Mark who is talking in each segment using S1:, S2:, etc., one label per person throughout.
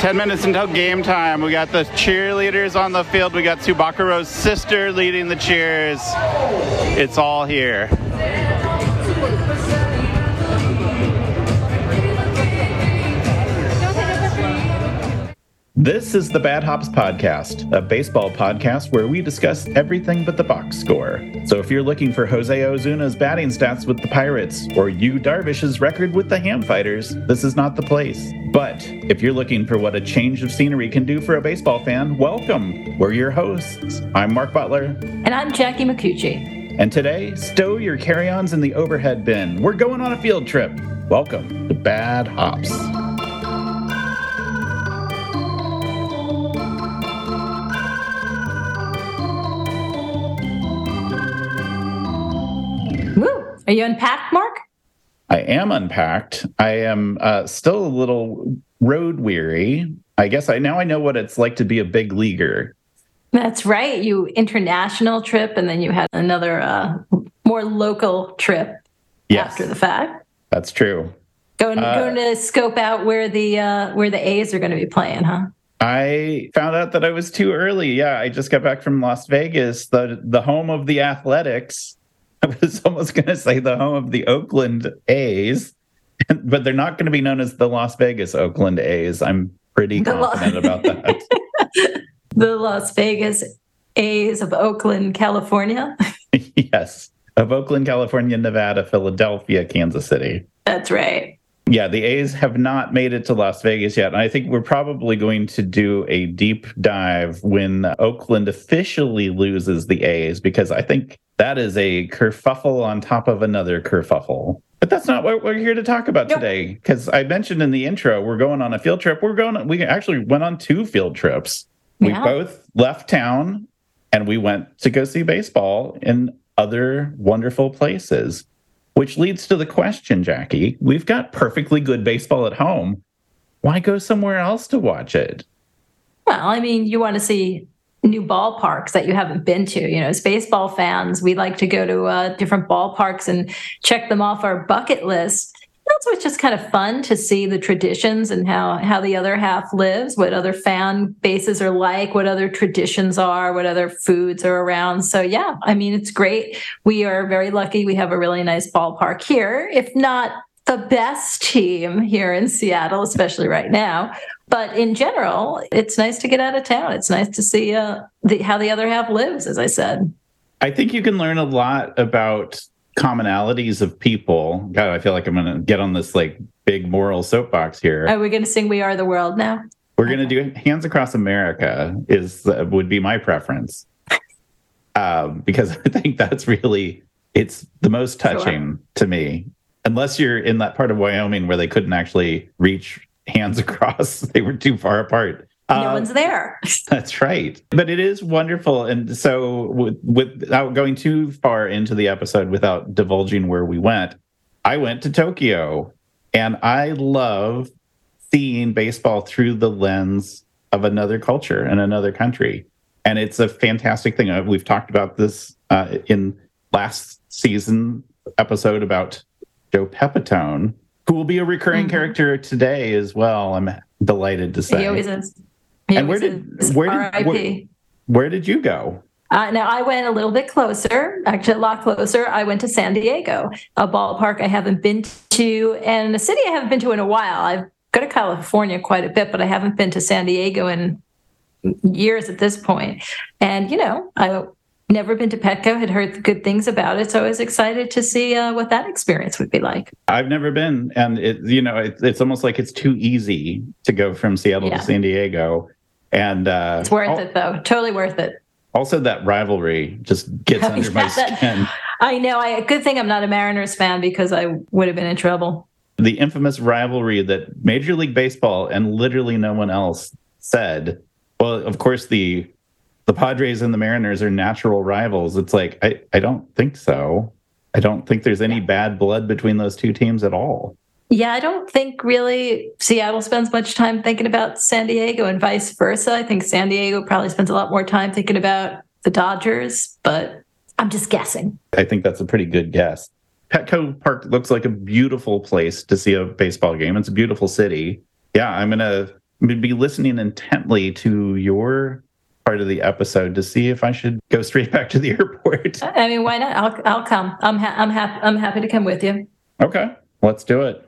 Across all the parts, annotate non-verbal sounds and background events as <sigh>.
S1: 10 minutes until game time. We got the cheerleaders on the field. We got Tsubakuro's sister leading the cheers. It's all here. This is the Bad Hops Podcast, a baseball podcast where we discuss everything but the box score. So if you're looking for Jose Osuna's batting stats with the Pirates or Yu Darvish's record with the Ham Fighters, this is not the place. But if you're looking for what a change of scenery can do for a baseball fan, welcome. We're your hosts. I'm Mark Butler.
S2: And I'm Jackie McCucci.
S1: And today, stow your carry ons in the overhead bin. We're going on a field trip. Welcome to Bad Hops.
S2: Are you unpacked, Mark?
S1: I am unpacked. I am uh, still a little road weary. I guess I now I know what it's like to be a big leaguer.
S2: That's right. You international trip, and then you had another uh, more local trip yes. after the fact.
S1: That's true.
S2: Going uh, going to scope out where the uh, where the A's are going to be playing, huh?
S1: I found out that I was too early. Yeah, I just got back from Las Vegas, the the home of the Athletics. <laughs> I was almost going to say the home of the Oakland A's, <laughs> but they're not going to be known as the Las Vegas Oakland A's. I'm pretty confident about that. <laughs>
S2: the Las Vegas A's of Oakland, California.
S1: yes, of Oakland, California, Nevada, Philadelphia, Kansas City.
S2: That's right.
S1: Yeah, the A's have not made it to Las Vegas yet. And I think we're probably going to do a deep dive when Oakland officially loses the A's because I think that is a kerfuffle on top of another kerfuffle. But that's not what we're here to talk about nope. today. Because I mentioned in the intro, we're going on a field trip. We're going. We actually went on two field trips. Yeah. We both left town, and we went to go see baseball in other wonderful places. Which leads to the question, Jackie. We've got perfectly good baseball at home. Why go somewhere else to watch it?
S2: Well, I mean, you want to see new ballparks that you haven't been to. You know, as baseball fans, we like to go to uh, different ballparks and check them off our bucket list. Also, it's just kind of fun to see the traditions and how how the other half lives, what other fan bases are like, what other traditions are, what other foods are around. So yeah, I mean, it's great. We are very lucky. We have a really nice ballpark here, if not the best team here in Seattle, especially right now. But in general, it's nice to get out of town. It's nice to see uh, the, how the other half lives, as I said.
S1: I think you can learn a lot about commonalities of people. God, I feel like I'm going to get on this like big moral soapbox here.
S2: Are we going to sing "We Are the World" now?
S1: We're going to do "Hands Across America." Is uh, would be my preference um, because I think that's really it's the most touching sure. to me. Unless you're in that part of Wyoming where they couldn't actually reach hands across. <laughs> They were too far apart.
S2: No uh, one's there. <laughs>
S1: That's right. But it is wonderful. And so, with, without going too far into the episode, without divulging where we went, I went to Tokyo and I love seeing baseball through the lens of another culture and another country. And it's a fantastic thing. Uh, we've talked about this uh, in last season episode about Joe Pepitone who will be a recurring mm-hmm. character today as well. I'm delighted to say.
S2: He always is.
S1: And where did where did where, where, did you go?
S2: Uh, now I went a little bit closer, actually a lot closer. I went to San Diego, a ballpark I haven't been to, and a city I haven't been to in a while. I've go to California quite a bit, but I haven't been to San Diego in years at this point. And you know, I never been to Petco, had heard good things about it, so I was excited to see uh, what that experience would be like.
S1: I've never been, and it, you know, it, it's almost like it's too easy to go from Seattle yeah. to San Diego, and uh,
S2: it's worth it though, totally worth it.
S1: Also, that rivalry just gets <laughs> under yeah, my skin. <laughs>
S2: I know. I good thing I'm not a Mariners fan because I would have been in trouble.
S1: The infamous rivalry that Major League Baseball and literally no one else said. Well, of course, the the Padres and the Mariners are natural rivals. It's like I, I don't think so. I don't think there's any bad blood between those two teams at all.
S2: Yeah, I don't think really Seattle spends much time thinking about San Diego and vice versa. I think San Diego probably spends a lot more time thinking about the Dodgers, but I'm just guessing.
S1: I think that's a pretty good guess. Petco Park looks like a beautiful place to see a baseball game. It's a beautiful city. Yeah, I'm going to be listening intently to your part of the episode to see if I should go straight <laughs> back to the airport.
S2: I mean, why not? I'll I'll come. I'm ha- I'm happy. I'm happy to come with you.
S1: Okay, let's do it.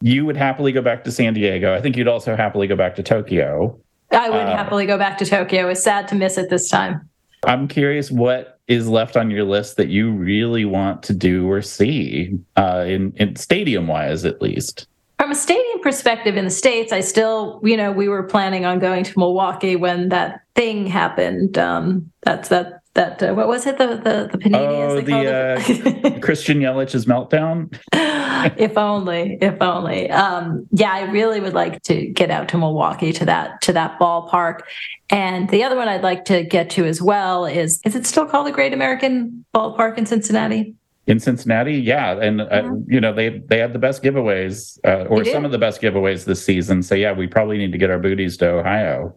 S1: You would happily go back to San Diego. I think you'd also happily go back to Tokyo.
S2: I would uh, happily go back to Tokyo. It's sad to miss it this time.
S1: I'm curious what is left on your list that you really want to do or see uh, in, in stadium wise, at least.
S2: From a stadium perspective in the States, I still, you know, we were planning on going to Milwaukee when that thing happened. Um, that's that that uh, what was it the the the panini
S1: oh, the uh, <laughs> Christian Yelich's meltdown. <laughs>
S2: if only, if only. Um, yeah, I really would like to get out to Milwaukee to that to that ballpark. And the other one I'd like to get to as well is is it still called the Great American Ballpark in Cincinnati?
S1: In Cincinnati, yeah, and uh, you know they they had the best giveaways, uh, or some of the best giveaways this season. So yeah, we probably need to get our booties to Ohio.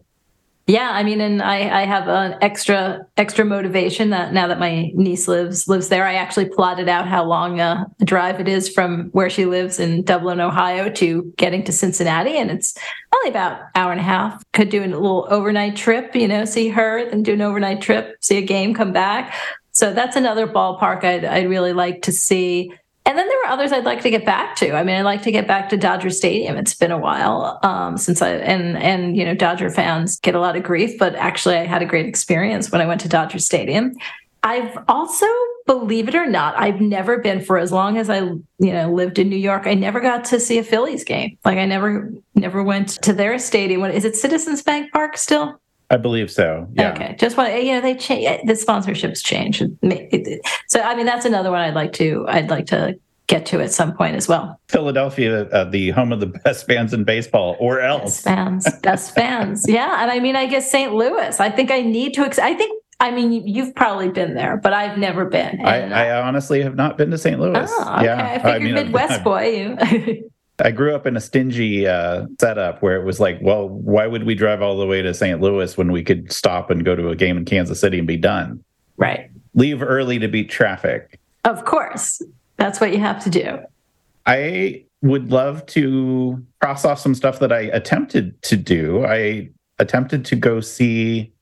S2: Yeah, I mean, and I, I have an extra extra motivation that now that my niece lives lives there, I actually plotted out how long a, drive it is from where she lives in Dublin, Ohio, to getting to Cincinnati, and it's only about hour and a half. Could do a little overnight trip, you know, see her, then do an overnight trip, see a game, come back. So that's another ballpark I'd I'd really like to see. And then there were others I'd like to get back to. I mean, I'd like to get back to Dodger Stadium. It's been a while um, since I and and you know Dodger fans get a lot of grief, but actually I had a great experience when I went to Dodger Stadium. I've also, believe it or not, I've never been for as long as I you know lived in New York. I never got to see a Phillies game. Like I never never went to their stadium. What is it? Citizens Bank Park still?
S1: I believe so. Yeah.
S2: Okay. Just want you know they change eh, the sponsorships change. So I mean that's another one I'd like to I'd like to get to at some point as well.
S1: Philadelphia, uh, the home of the <laughs> best fans in baseball, or else
S2: best fans, best <laughs> fans. Yeah, and I mean I guess St. Louis. I think I need to. Ex- I think I mean, you've probably been there, but I've never been.
S1: I, uh, I, honestly have not been to St. Louis.
S2: Oh, okay. Yeah, I figured I mean, Midwest boy. You. <laughs>
S1: I grew up in a stingy uh, setup where it was like, well, why would we drive all the way to St. Louis when we could stop and go to a game in Kansas City and be done?
S2: Right.
S1: Leave early to beat traffic.
S2: Of course. That's what you have to do.
S1: I would love to cross off some stuff that I attempted to do. I attempted to go see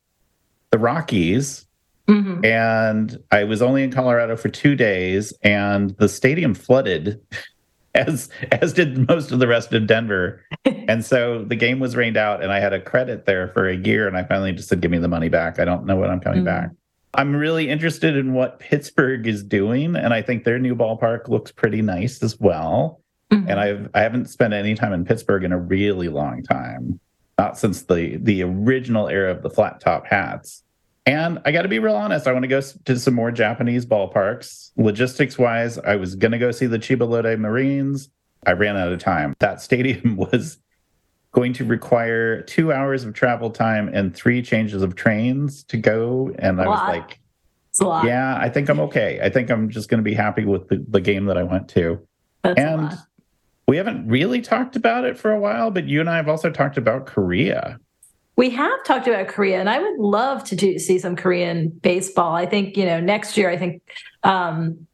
S1: the Rockies. Mm-hmm. And I was only in Colorado for two days, and the stadium flooded <laughs> <laughs> as as did most of the rest of Denver. and so the game was rained out, and I had a credit there for a year, and I finally just said, "Give me the money back. I don't know when I'm coming mm-hmm. back." I'm really interested in what Pittsburgh is doing, and I think their new ballpark looks pretty nice as well. Mm-hmm. And I've I haven't spent any time in Pittsburgh in a really long time, not since the the original era of the flat top hats. And I got to be real honest, I want to go to some more Japanese ballparks. Logistics wise, I was going to go see the Chiba Lotte Marines. I ran out of time. That stadium <laughs> was going to require two hours of travel time and three changes of trains to go. And I was like, yeah, I think I'm okay. I think I'm just going to be happy with the, the game that I went to.
S2: That's and
S1: we haven't really talked about it for a while, but you and I have also talked about Korea.
S2: We have talked about Korea, and I would love to do, see some Korean baseball. I think you know next year. I think um,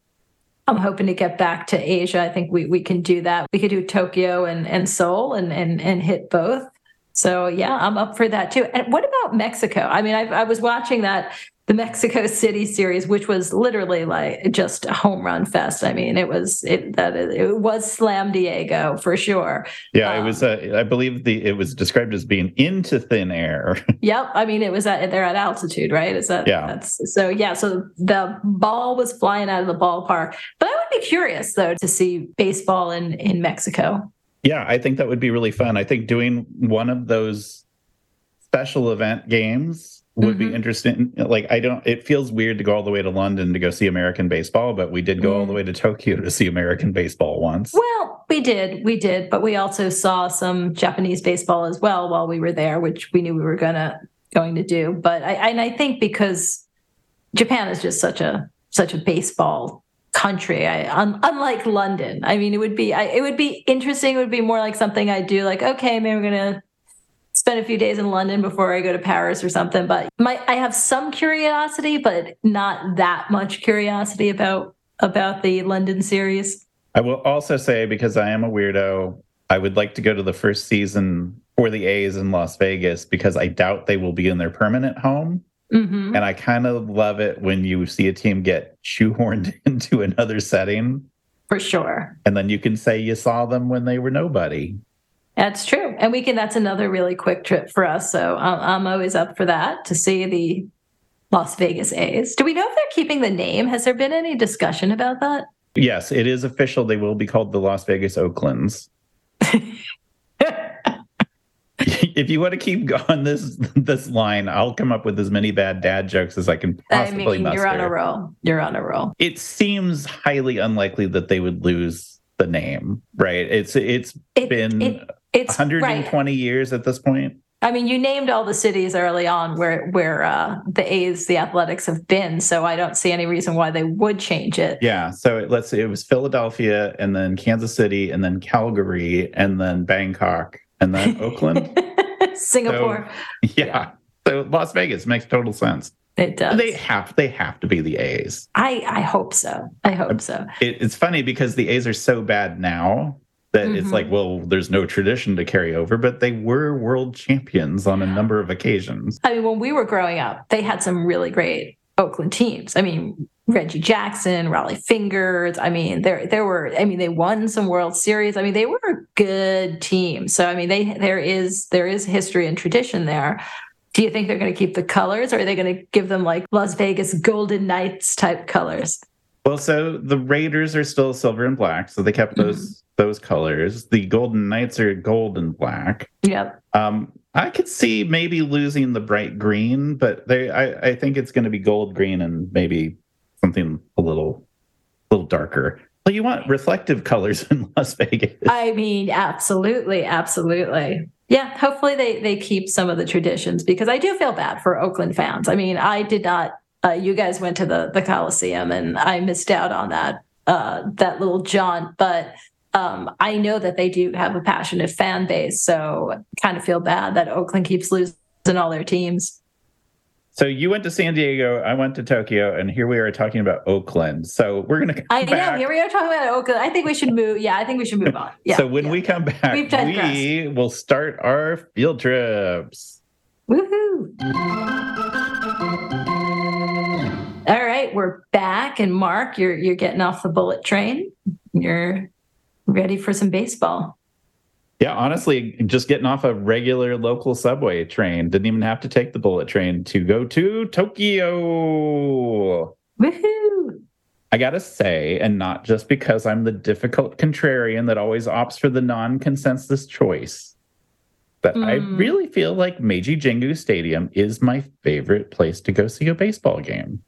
S2: I'm hoping to get back to Asia. I think we we can do that. We could do Tokyo and and Seoul and and and hit both. So yeah, I'm up for that too. And what about Mexico? I mean, I, I was watching that the Mexico City series, which was literally like just a home run fest. I mean, it was it that it was Slam Diego for sure.
S1: Yeah, um, it was. Uh, I believe the it was described as being into thin air. <laughs>
S2: yep, I mean it was at they're at altitude, right? Is that
S1: yeah?
S2: That's so yeah. So the ball was flying out of the ballpark, but I would be curious though to see baseball in in Mexico.
S1: Yeah, I think that would be really fun. I think doing one of those special event games would mm-hmm. be interesting. Like, I don't, it feels weird to go all the way to London to go see American baseball, but we did go all the mm. way to Tokyo to see American baseball once.
S2: Well, we did, we did, but we also saw some Japanese baseball as well while we were there, which we knew we were gonna going to do. But I, and I think because Japan is just such a such a baseball country. I, un, unlike London, I mean, it would be I, it would be interesting. It would be more like something I do. Like, okay, maybe we're gonna spend a few days in London before I go to Paris or something. But my I have some curiosity, but not that much curiosity about about the London series.
S1: I will also say because I am a weirdo, I would like to go to the first season for the A's in Las Vegas because I doubt they will be in their permanent home.
S2: hmm
S1: And I kind of love it when you see a team get shoehorned <laughs> into another setting
S2: For sure.
S1: and then you can say you saw them when they were nobody.
S2: That's true. And we can, that's another really quick trip for us. So I'm, I'm always up for that to see the Las Vegas A's. Do we know if they're keeping the name? Has there been any discussion about that?
S1: Yes, it is official. They will be called the Las Vegas Oaklands. <laughs> if you want to keep <laughs> going this this line, I'll come up with as many bad dad jokes as I can
S2: I
S1: possibly
S2: mean, you're on a
S1: muster.
S2: roll. You're on a roll.
S1: It seems highly unlikely that they would lose the name, right? It's it's
S2: It,
S1: been
S2: it, it's
S1: 120
S2: right.
S1: years at this point.
S2: I mean, you named all the cities early on where where uh, the A's, the Athletics have been. So I don't see any reason why they would change it.
S1: Yeah. So it, let's see, it was Philadelphia and then Kansas City and then Calgary and then Bangkok and then <laughs> Oakland.
S2: Singapore.
S1: Yeah. So Las Vegas makes total sense.
S2: it does.
S1: They have they have to be the A's.
S2: I I hope so. I hope so.
S1: It, it's funny because the A's are so bad now that it's
S2: Mhm.
S1: like, well, there's no tradition to carry over, but they were world champions on a number of occasions.
S2: I mean, when we were growing up, they had some really great Oakland teams. I mean, Reggie Jackson, Rollie Fingers. I mean, there there were. I mean, they won some World Series. I mean, they were a good team. So I mean, they there is there is history and tradition there. Do you think they're going to keep the colors, or are they going to give them like Las Vegas Golden Knights type colors?
S1: Well, so the Raiders are still silver and black, so they kept
S2: Mm-hmm.
S1: those those colors. The Golden Knights are gold and black.
S2: Yep.
S1: Um, I could see maybe losing the bright green, but they I, I think it's going to be gold green and maybe something a little little darker. Well, you want reflective colors <laughs> in Las Vegas.
S2: I mean, absolutely, absolutely. Yeah, hopefully they they keep some of the traditions because I do feel bad for Oakland fans. I mean, I did not. Uh, you guys went to the the Coliseum, and I missed out on that uh, that little jaunt. But um, I know that they do have a passionate fan base, so kind of feel bad that Oakland keeps losing all their teams.
S1: So you went to San Diego, I went to Tokyo, and here we are talking about Oakland. So we're going to come
S2: I know.
S1: back.
S2: Here we are talking about Oakland. I think we should move. Yeah, I think we should move on. Yeah.
S1: so when
S2: yeah.
S1: we come back,
S2: We've
S1: we will start our field trips.
S2: Woohoo! All right, we're back, and Mark, you're you're getting off the bullet train. You're ready for some baseball.
S1: Yeah, honestly, just getting off a regular local subway train. Didn't even have to take the bullet train to go to Tokyo.
S2: Woohoo!
S1: I gotta say, and not just because I'm the difficult contrarian that always opts for the non consensus choice, but I
S2: Mm.
S1: really feel like Meiji Jingu Stadium is my favorite place to go see a baseball game.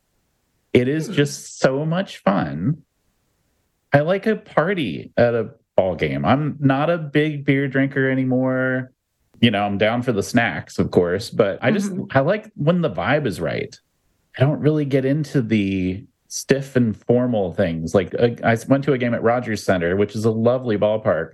S1: It is just so much fun. I like a party at a ball game. I'm not a big beer drinker anymore. You know, I'm down for the snacks, of course, but I just
S2: Mhm.
S1: I like when the vibe is right. I don't really get into the stiff and formal things. Like uh, I went to a game at Rogers Center, which is a lovely ballpark,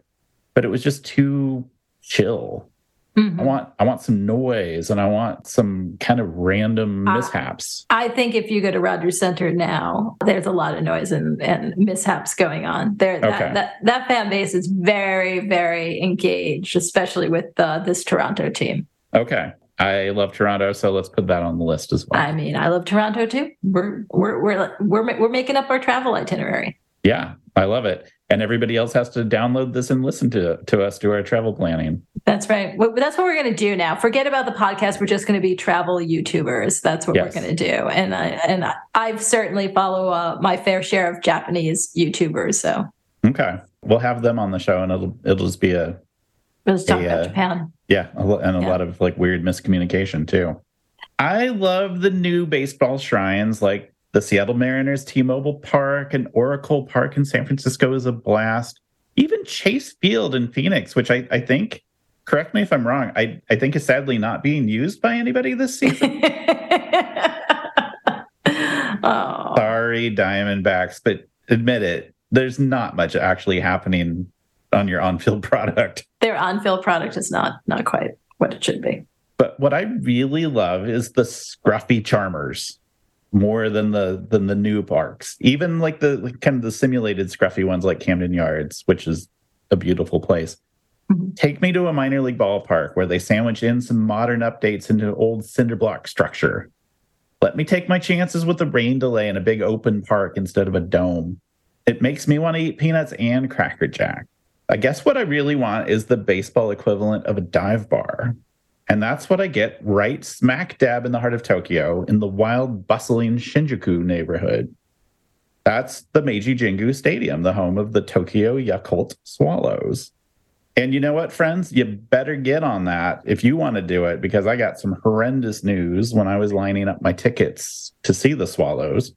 S1: but it was just too chill.
S2: Mhm.
S1: I want I want some noise and I want some kind of random mishaps.
S2: I think if you go to Rogers Center now, there's a lot of noise and, and mishaps going on. There,
S1: Okay.
S2: that, that that fan base is very, very engaged, especially with uh, this Toronto team.
S1: Okay. I love Toronto, so let's put that on the list as well.
S2: I mean, I love Toronto too. We're we're we're we're we're making up our travel itinerary.
S1: yeah, I love it. And everybody else has to download this and listen to to us do our travel planning.
S2: That's right. Well, that's what we're going to do now. Forget about the podcast. We're just going to be travel YouTubers. That's what
S1: Yes.
S2: we're going to do. And I and I, I've certainly follow uh, my fair share of Japanese YouTubers. So
S1: Okay. We'll have them on the show and it'll it'll just be a
S2: let's talk
S1: Hey,
S2: about
S1: uh,
S2: Japan.
S1: Yeah, and a
S2: Yeah.
S1: lot of like weird miscommunication too. I love the new baseball shrines like the Seattle Mariners T-Mobile Park and Oracle Park in San Francisco is a blast. Even Chase Field in Phoenix, which I, I think, correct me if I'm wrong, I, I think is sadly not being used by anybody this season. <laughs>
S2: oh,
S1: Sorry, Diamondbacks, but admit it, there's not much actually happening on your on-field <laughs> product.
S2: their on-field product is not not quite what it should be.
S1: But what I really love is the scruffy charmers more than the than the new parks. Even like the like kind of the simulated scruffy ones like Camden Yards, which is a beautiful place. Mm-hmm. Take me to a minor league ballpark where they sandwich in some modern updates into old cinder block structure. Let me take my chances with the rain delay in a big open park instead of a dome. It makes me want to eat peanuts and Cracker Jack. I guess what I really want is the baseball equivalent of a dive bar. And that's what I get right smack dab in the heart of Tokyo in the wild, bustling Shinjuku neighborhood. That's the Meiji Jingu Stadium, the home of the Tokyo Yakult Swallows. And you know what, friends? You better get on that if you want to do it, because I got some horrendous news when I was lining up my tickets to see the Swallows.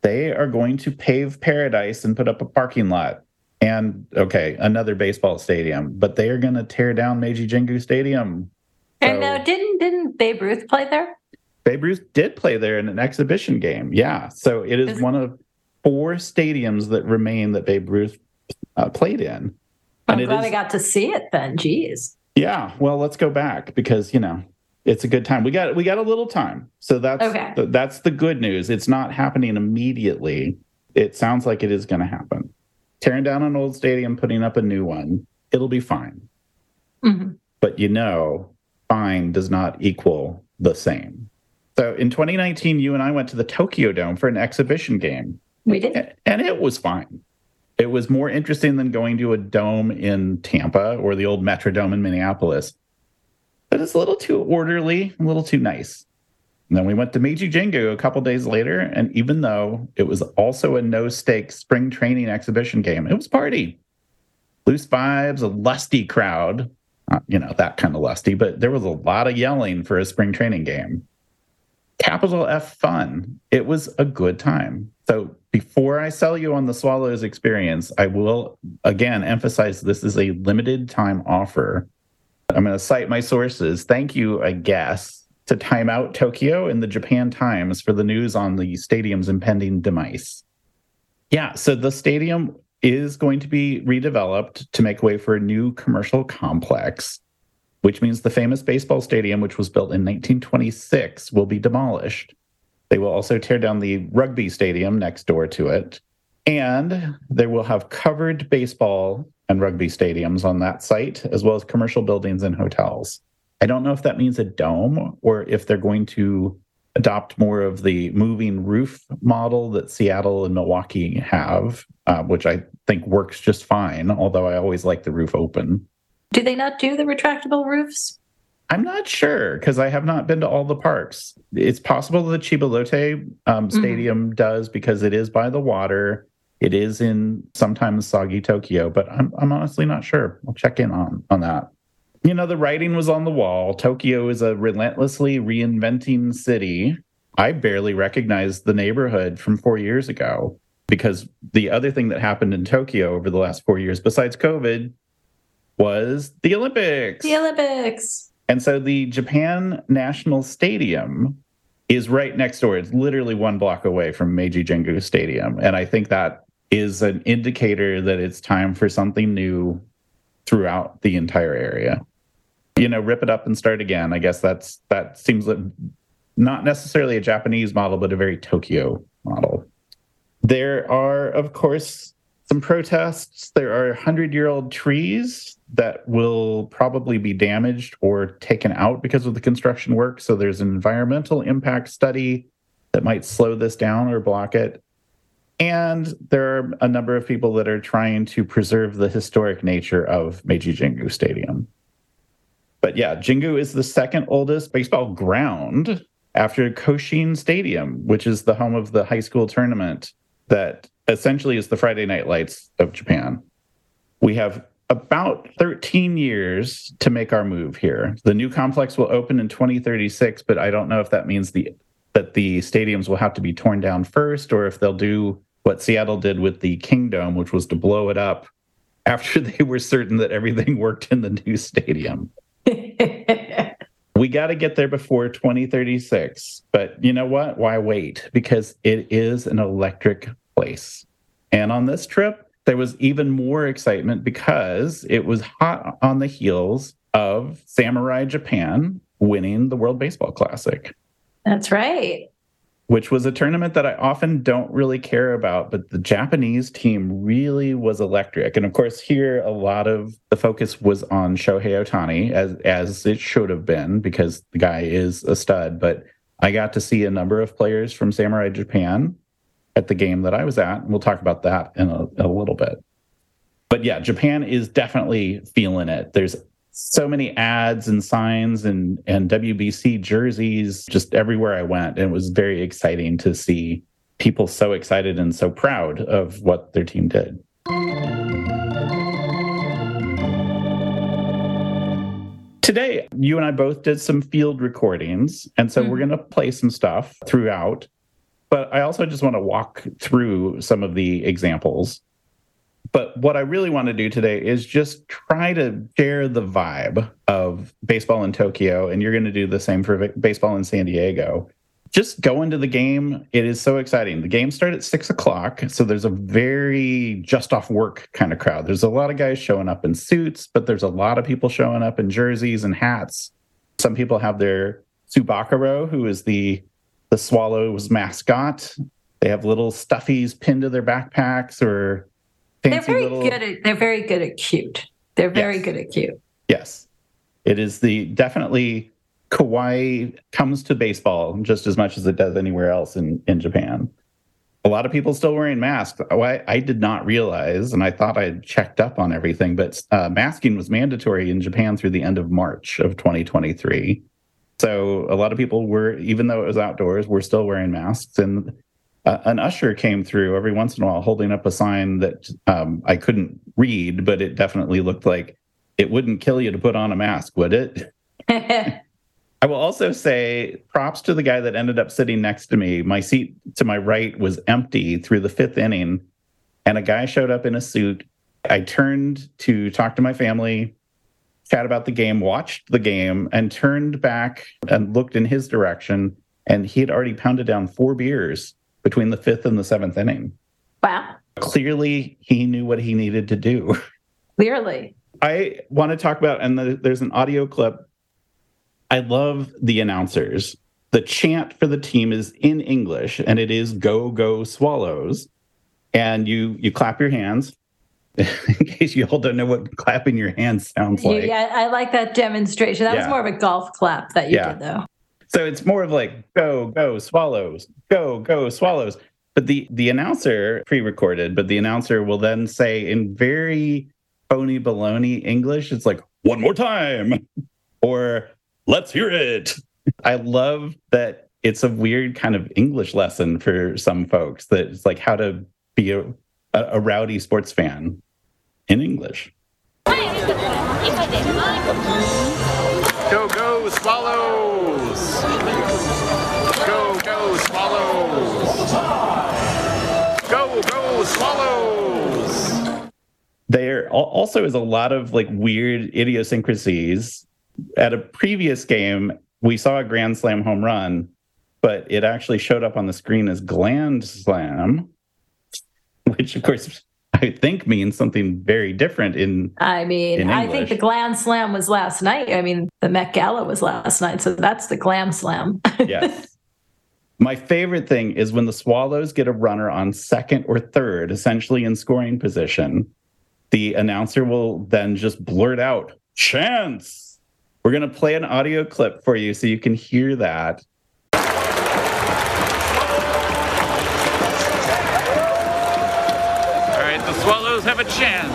S1: They are going to pave paradise and put up a parking lot and okay, another baseball stadium, but they are going to tear down Meiji Jingu Stadium.
S2: And now, didn't didn't Babe Ruth play there?
S1: Babe Ruth did play there in an exhibition game. Yeah, so it is, is one of four stadiums that remain that Babe Ruth uh, played in.
S2: I'm and glad is, I got to see it then. Jeez.
S1: Yeah, well, let's go back because you know it's a good time. We got we got a little time, so that's okay. that's the good news. It's not happening immediately. It sounds like it is going to happen tearing down an old stadium, putting up a new one, it'll be fine. Mm-hmm. But you know, fine does not equal the same. So in 2019, you and I went to the Tokyo Dome for an exhibition game.
S2: We did.
S1: And it was fine. It was more interesting than going to a dome in Tampa or the old Metrodome in Minneapolis. But it's a little too orderly, a little too nice. And then we went to Meiji Jingu a couple days later, and even though it was also a no stakes spring training exhibition game, it was party. Loose vibes, a lusty crowd, uh, you know, that kind of lusty, but there was a lot of yelling for a spring training game. Capital F fun. It was a good time. So before I sell you on the Swallows experience, I will again emphasize this is a limited time offer. I'm going to cite my sources. Thank you, I guess, to time out Tokyo in the Japan Times for the news on the stadium's impending demise. Yeah, so the stadium is going to be redeveloped to make way for a new commercial complex, which means the famous baseball stadium, which was built in 1926, will be demolished. They will also tear down the rugby stadium next door to it. And they will have covered baseball and rugby stadiums on that site, as well as commercial buildings and hotels. I don't know if that means a dome or if they're going to adopt more of the moving roof model that Seattle and Milwaukee have, uh, which I think works just fine, although I always like the roof open.
S2: Do they not do the retractable roofs?
S1: I'm not sure because I have not been to all the parks. It's possible the Chiba Lotte um, mm-hmm. Stadium mm-hmm. does because it is by the water. It is in sometimes soggy Tokyo, but I'm, I'm honestly not sure. I'll check in on on that you know, the writing was on the wall. Tokyo is a relentlessly reinventing city. I barely recognized the neighborhood from four years ago because the other thing that happened in Tokyo over the last four years, besides COVID, was the Olympics.
S2: The Olympics.
S1: And so the Japan National Stadium is right next door. It's literally one block away from Meiji Jingu Stadium. And I think that is an indicator that it's time for something new throughout the entire area you know, rip it up and start again. I guess that's that seems like not necessarily a Japanese model, but a very Tokyo model. There are, of course, some protests. There are 100 year old trees that will probably be damaged or taken out because of the construction work. So there's an environmental impact study that might slow this down or block it. And there are a number of people that are trying to preserve the historic nature of Meiji Jingu Stadium. But yeah, Jingu is the second oldest baseball ground after Koshien Stadium, which is the home of the high school tournament that essentially is the Friday Night Lights of Japan. We have about 13 years to make our move here. The new complex will open in 2036, but I don't know if that means the that the stadiums will have to be torn down first or if they'll do what Seattle did with the Kingdome, which was to blow it up after <laughs> they were certain that everything worked in the new stadium. <laughs> we got to get there before 2036. But you know what? Why wait? Because it is an electric place. And on this trip, there was even more excitement because it was hot on the heels of Samurai Japan winning the World Baseball Classic.
S2: That's right.
S1: Which was a tournament that I often don't really care about, but the Japanese team really was electric. And of course, here a lot of the focus was on Shohei Ohtani, as as it should have been, because the guy is a stud. But I got to see a number of players from Samurai Japan at the game that I was at. And We'll talk about that in a, a little bit. But yeah, Japan is definitely feeling it. There's so many ads and signs and and WBC jerseys just everywhere I went. And it was very exciting to see people so excited and so proud of what their team did. Today, you and I both did some field recordings. And so mm-hmm. we're going to play some stuff throughout. But I also just want to walk through some of the examples but what I really want to do today is just try to share the vibe of baseball in Tokyo. And you're going to do the same for baseball in San Diego. Just go into the game. It is so exciting. The game starts at six o'clock. So there's a very just off work kind of crowd. There's a lot of guys showing up in suits, but there's a lot of people showing up in jerseys and hats. Some people have their Tsubakuro, who is the the Swallows mascot. They have little stuffies pinned to their backpacks or
S2: they're very little... good at they're very good at cute. They're very yes. good at cute.
S1: Yes. It is the definitely kawaii comes to baseball just as much as it does anywhere else in, in Japan. A lot of people still wearing masks. Oh, I, I did not realize, and I thought I had checked up on everything, but uh, masking was mandatory in Japan through the end of March of 2023. So a lot of people were, even though it was outdoors, were still wearing masks. And uh, an usher came through every once in a while holding up a sign that um, I couldn't read, but it definitely looked like it wouldn't kill you to put on a mask, would it? <laughs> <laughs> I will also say props to the guy that ended up sitting next to me. My seat to my right was empty through the fifth inning, and a guy showed up in a suit. I turned to talk to my family, chat about the game, watched the game, and turned back and looked in his direction. And he had already pounded down four beers between the fifth and the seventh inning.
S2: Wow.
S1: Clearly, he knew what he needed to do.
S2: Clearly.
S1: I want to talk about, and the, there's an audio clip. I love the announcers. The chant for the team is in English, and it is "Go Go Swallows," and you you clap your hands. <laughs> in case you all don't know what clapping your hands sounds like.
S2: Yeah, I like that demonstration. That yeah. was more of a golf clap that you yeah. did, though.
S1: So it's more of like go go swallows, go go swallows. But the the announcer pre-recorded, but the announcer will then say in very phony baloney English, it's like one more time <laughs> or let's hear it. <laughs> I love that it's a weird kind of English lesson for some folks that it's like how to be a, a rowdy sports fan in English.
S3: Go, go, swallows!
S1: There also is a lot of like weird idiosyncrasies. At a previous game, we saw a grand slam home run, but it actually showed up on the screen as gland slam, which of course I think means something very different in.
S2: I mean, I think the Glam Slam was last night. I mean, the Met Gala was last night, so that's the Glam Slam. <laughs>
S1: yes. My favorite thing is when the Swallows get a runner on second or third, essentially in scoring position. The announcer will then just blurt out, "Chance!" We're going to play an audio clip for you so you can hear that All right, the
S3: Swallows have a chance.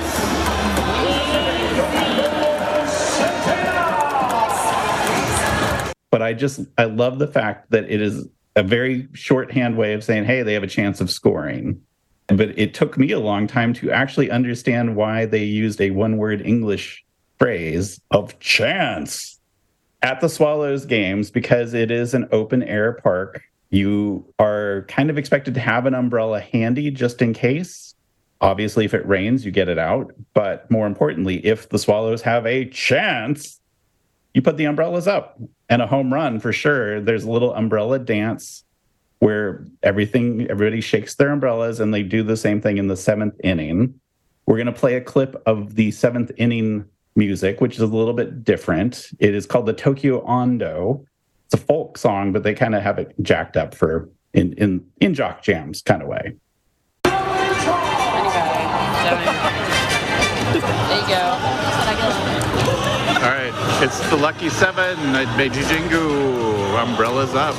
S1: But I just, I love the fact that it is a very shorthand way of saying, hey, they have a chance of scoring. But it took me a long time to actually understand why they used a one word English phrase of chance at the Swallows games because it is an open air park. You are kind of expected to have an umbrella handy just in case Obviously, if it rains, you get it out. But more importantly, if the Swallows have a chance, you put the umbrellas up and a home run for sure. There's a little umbrella dance where everything, everybody shakes their umbrellas and they do the same thing in the seventh inning. We're going to play a clip of the seventh inning music, which is a little bit different. It is called the Tokyo Ondo. It's a folk song, but they kind of have it jacked up for in in in jock jams kind of way.
S4: There you go.
S3: It's the lucky seven at Meiji Jingu. Umbrellas up.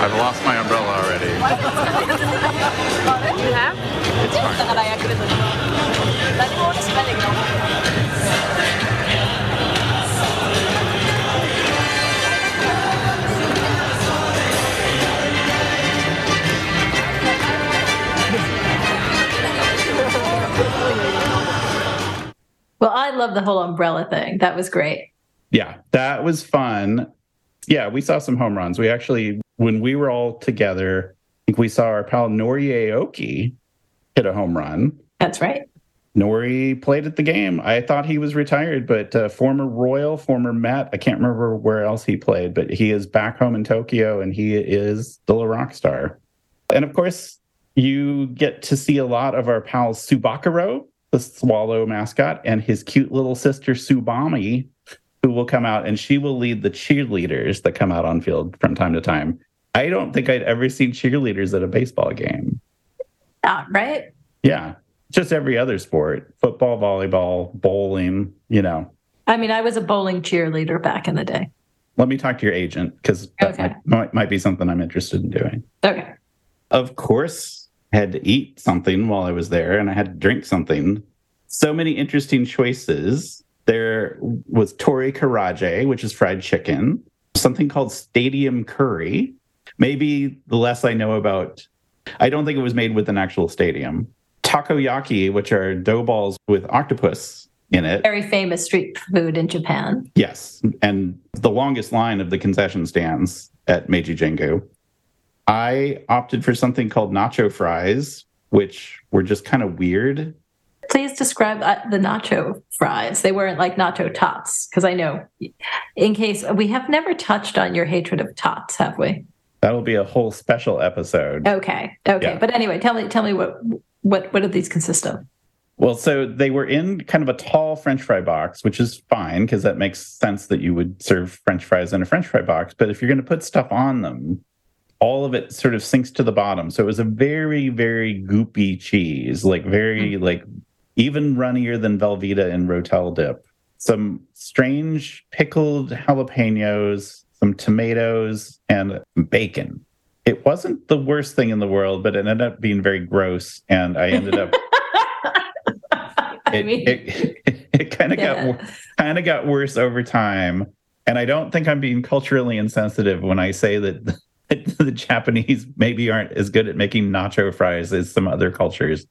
S3: I've lost my umbrella already. <laughs>
S4: You have? だか
S2: I love the whole umbrella thing. That was great.
S1: Yeah, that was fun. Yeah, we saw some home runs. We actually, when we were all together, I think we saw our pal Nori Aoki hit a home run.
S2: That's right.
S1: Nori played at the game. I thought he was retired, but uh, former Royal, former Met, I can't remember where else he played, but he is back home in Tokyo and he is still a rock star. And of course, you get to see a lot of our pal Tsubakuro, the swallow mascot, and his cute little sister Tsubami, who will come out and she will lead the cheerleaders that come out on field from time to time. I don't think I'd ever seen cheerleaders at a baseball game.
S2: Ah, right?
S1: Yeah, just every other sport football, volleyball, bowling, you know.
S2: I mean, I was a bowling cheerleader back in the day.
S1: Let me talk to your agent because that
S2: Okay.
S1: might, might, might be something I'm interested in doing.
S2: Okay.
S1: Of course, had to eat something while I was there and I had to drink something. So many interesting choices. There was tori karaage, which is fried chicken, something called stadium curry. Maybe the less I know about, I don't think it was made with an actual stadium. Takoyaki, which are dough balls with octopus in it.
S2: Very famous street food in Japan.
S1: Yes, and the longest line of the concession stands at Meiji Jingu. I opted for something called nacho fries, which were just kind of weird.
S2: Please describe uh, the nacho fries. They weren't like nacho tots, because I know, in case we have never touched on your hatred of tots, have we?
S1: That'll be a whole special episode.
S2: Okay, okay.
S1: Yeah.
S2: But anyway, tell me, tell me what what what do these consist of?
S1: Well, so they were in kind of a tall French fry box, which is fine because that makes sense that you would serve French fries in a French fry box. But if you're going to put stuff on them, all of it sort of sinks to the bottom. So it was a very, very goopy cheese, like very mm-hmm. like even runnier than Velveeta and Rotel dip. Some strange pickled jalapenos, some tomatoes, and bacon. It wasn't the worst thing in the world, but it ended up being very gross, and I ended up <laughs>
S2: I
S1: it,
S2: mean,
S1: it, <laughs> it kind of
S2: Yeah.
S1: got kind of got worse over time and i don't think i'm being culturally insensitive when i say that <laughs> the japanese maybe aren't as good at making nacho fries as some other cultures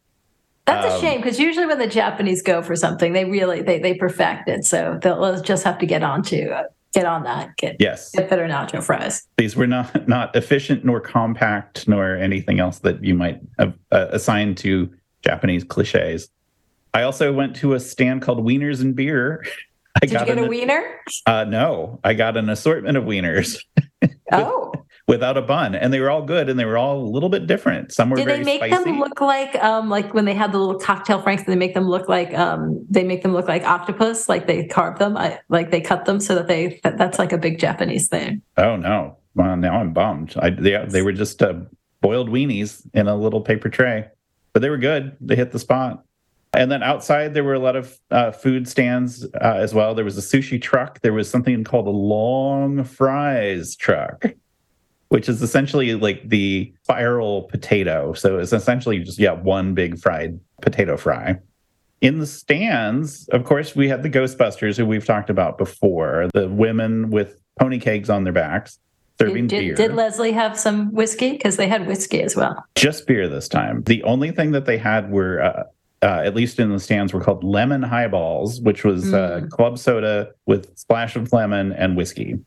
S2: that's a
S1: um,
S2: shame because usually when the Japanese go for something, they really they they perfect it. So they'll just have to get on to uh, get on that. Get
S1: yes
S2: get better nacho fries.
S1: these were not <laughs> not efficient nor compact nor anything else that you might have uh, assigned to japanese cliches i also went to a stand called wieners and beer <laughs> i
S2: Did you get
S1: an-
S2: a wiener?
S1: uh, no i got an assortment of wieners
S2: Oh,
S1: without a bun, and they were all good, and they were all a little bit different. Some were
S2: did
S1: very
S2: they make
S1: spicy.
S2: them look like um like when they had the little cocktail franks? and They make them look like um they make them look like octopus, like they carve them, I, like they cut them so that they that, that's like a big Japanese thing.
S1: oh no! Well, now I'm bummed. I they, they were just uh, boiled weenies in a little paper tray, but they were good. They hit the spot. And then outside, there were a lot of uh, food stands uh, as well. There was a sushi truck. There was something called a long fries truck, which is essentially like the spiral potato. So it's essentially just, yeah, one big fried potato fry. In the stands, of course, we had the Ghostbusters, who we've talked about before, the women with pony kegs on their backs serving
S2: did,
S1: beer.
S2: did Leslie have some whiskey? Because they had whiskey as well.
S1: just beer this time. The only thing that they had were, uh, uh, at least in the stands, were called lemon highballs, which was uh, club soda with splash of lemon and whiskey.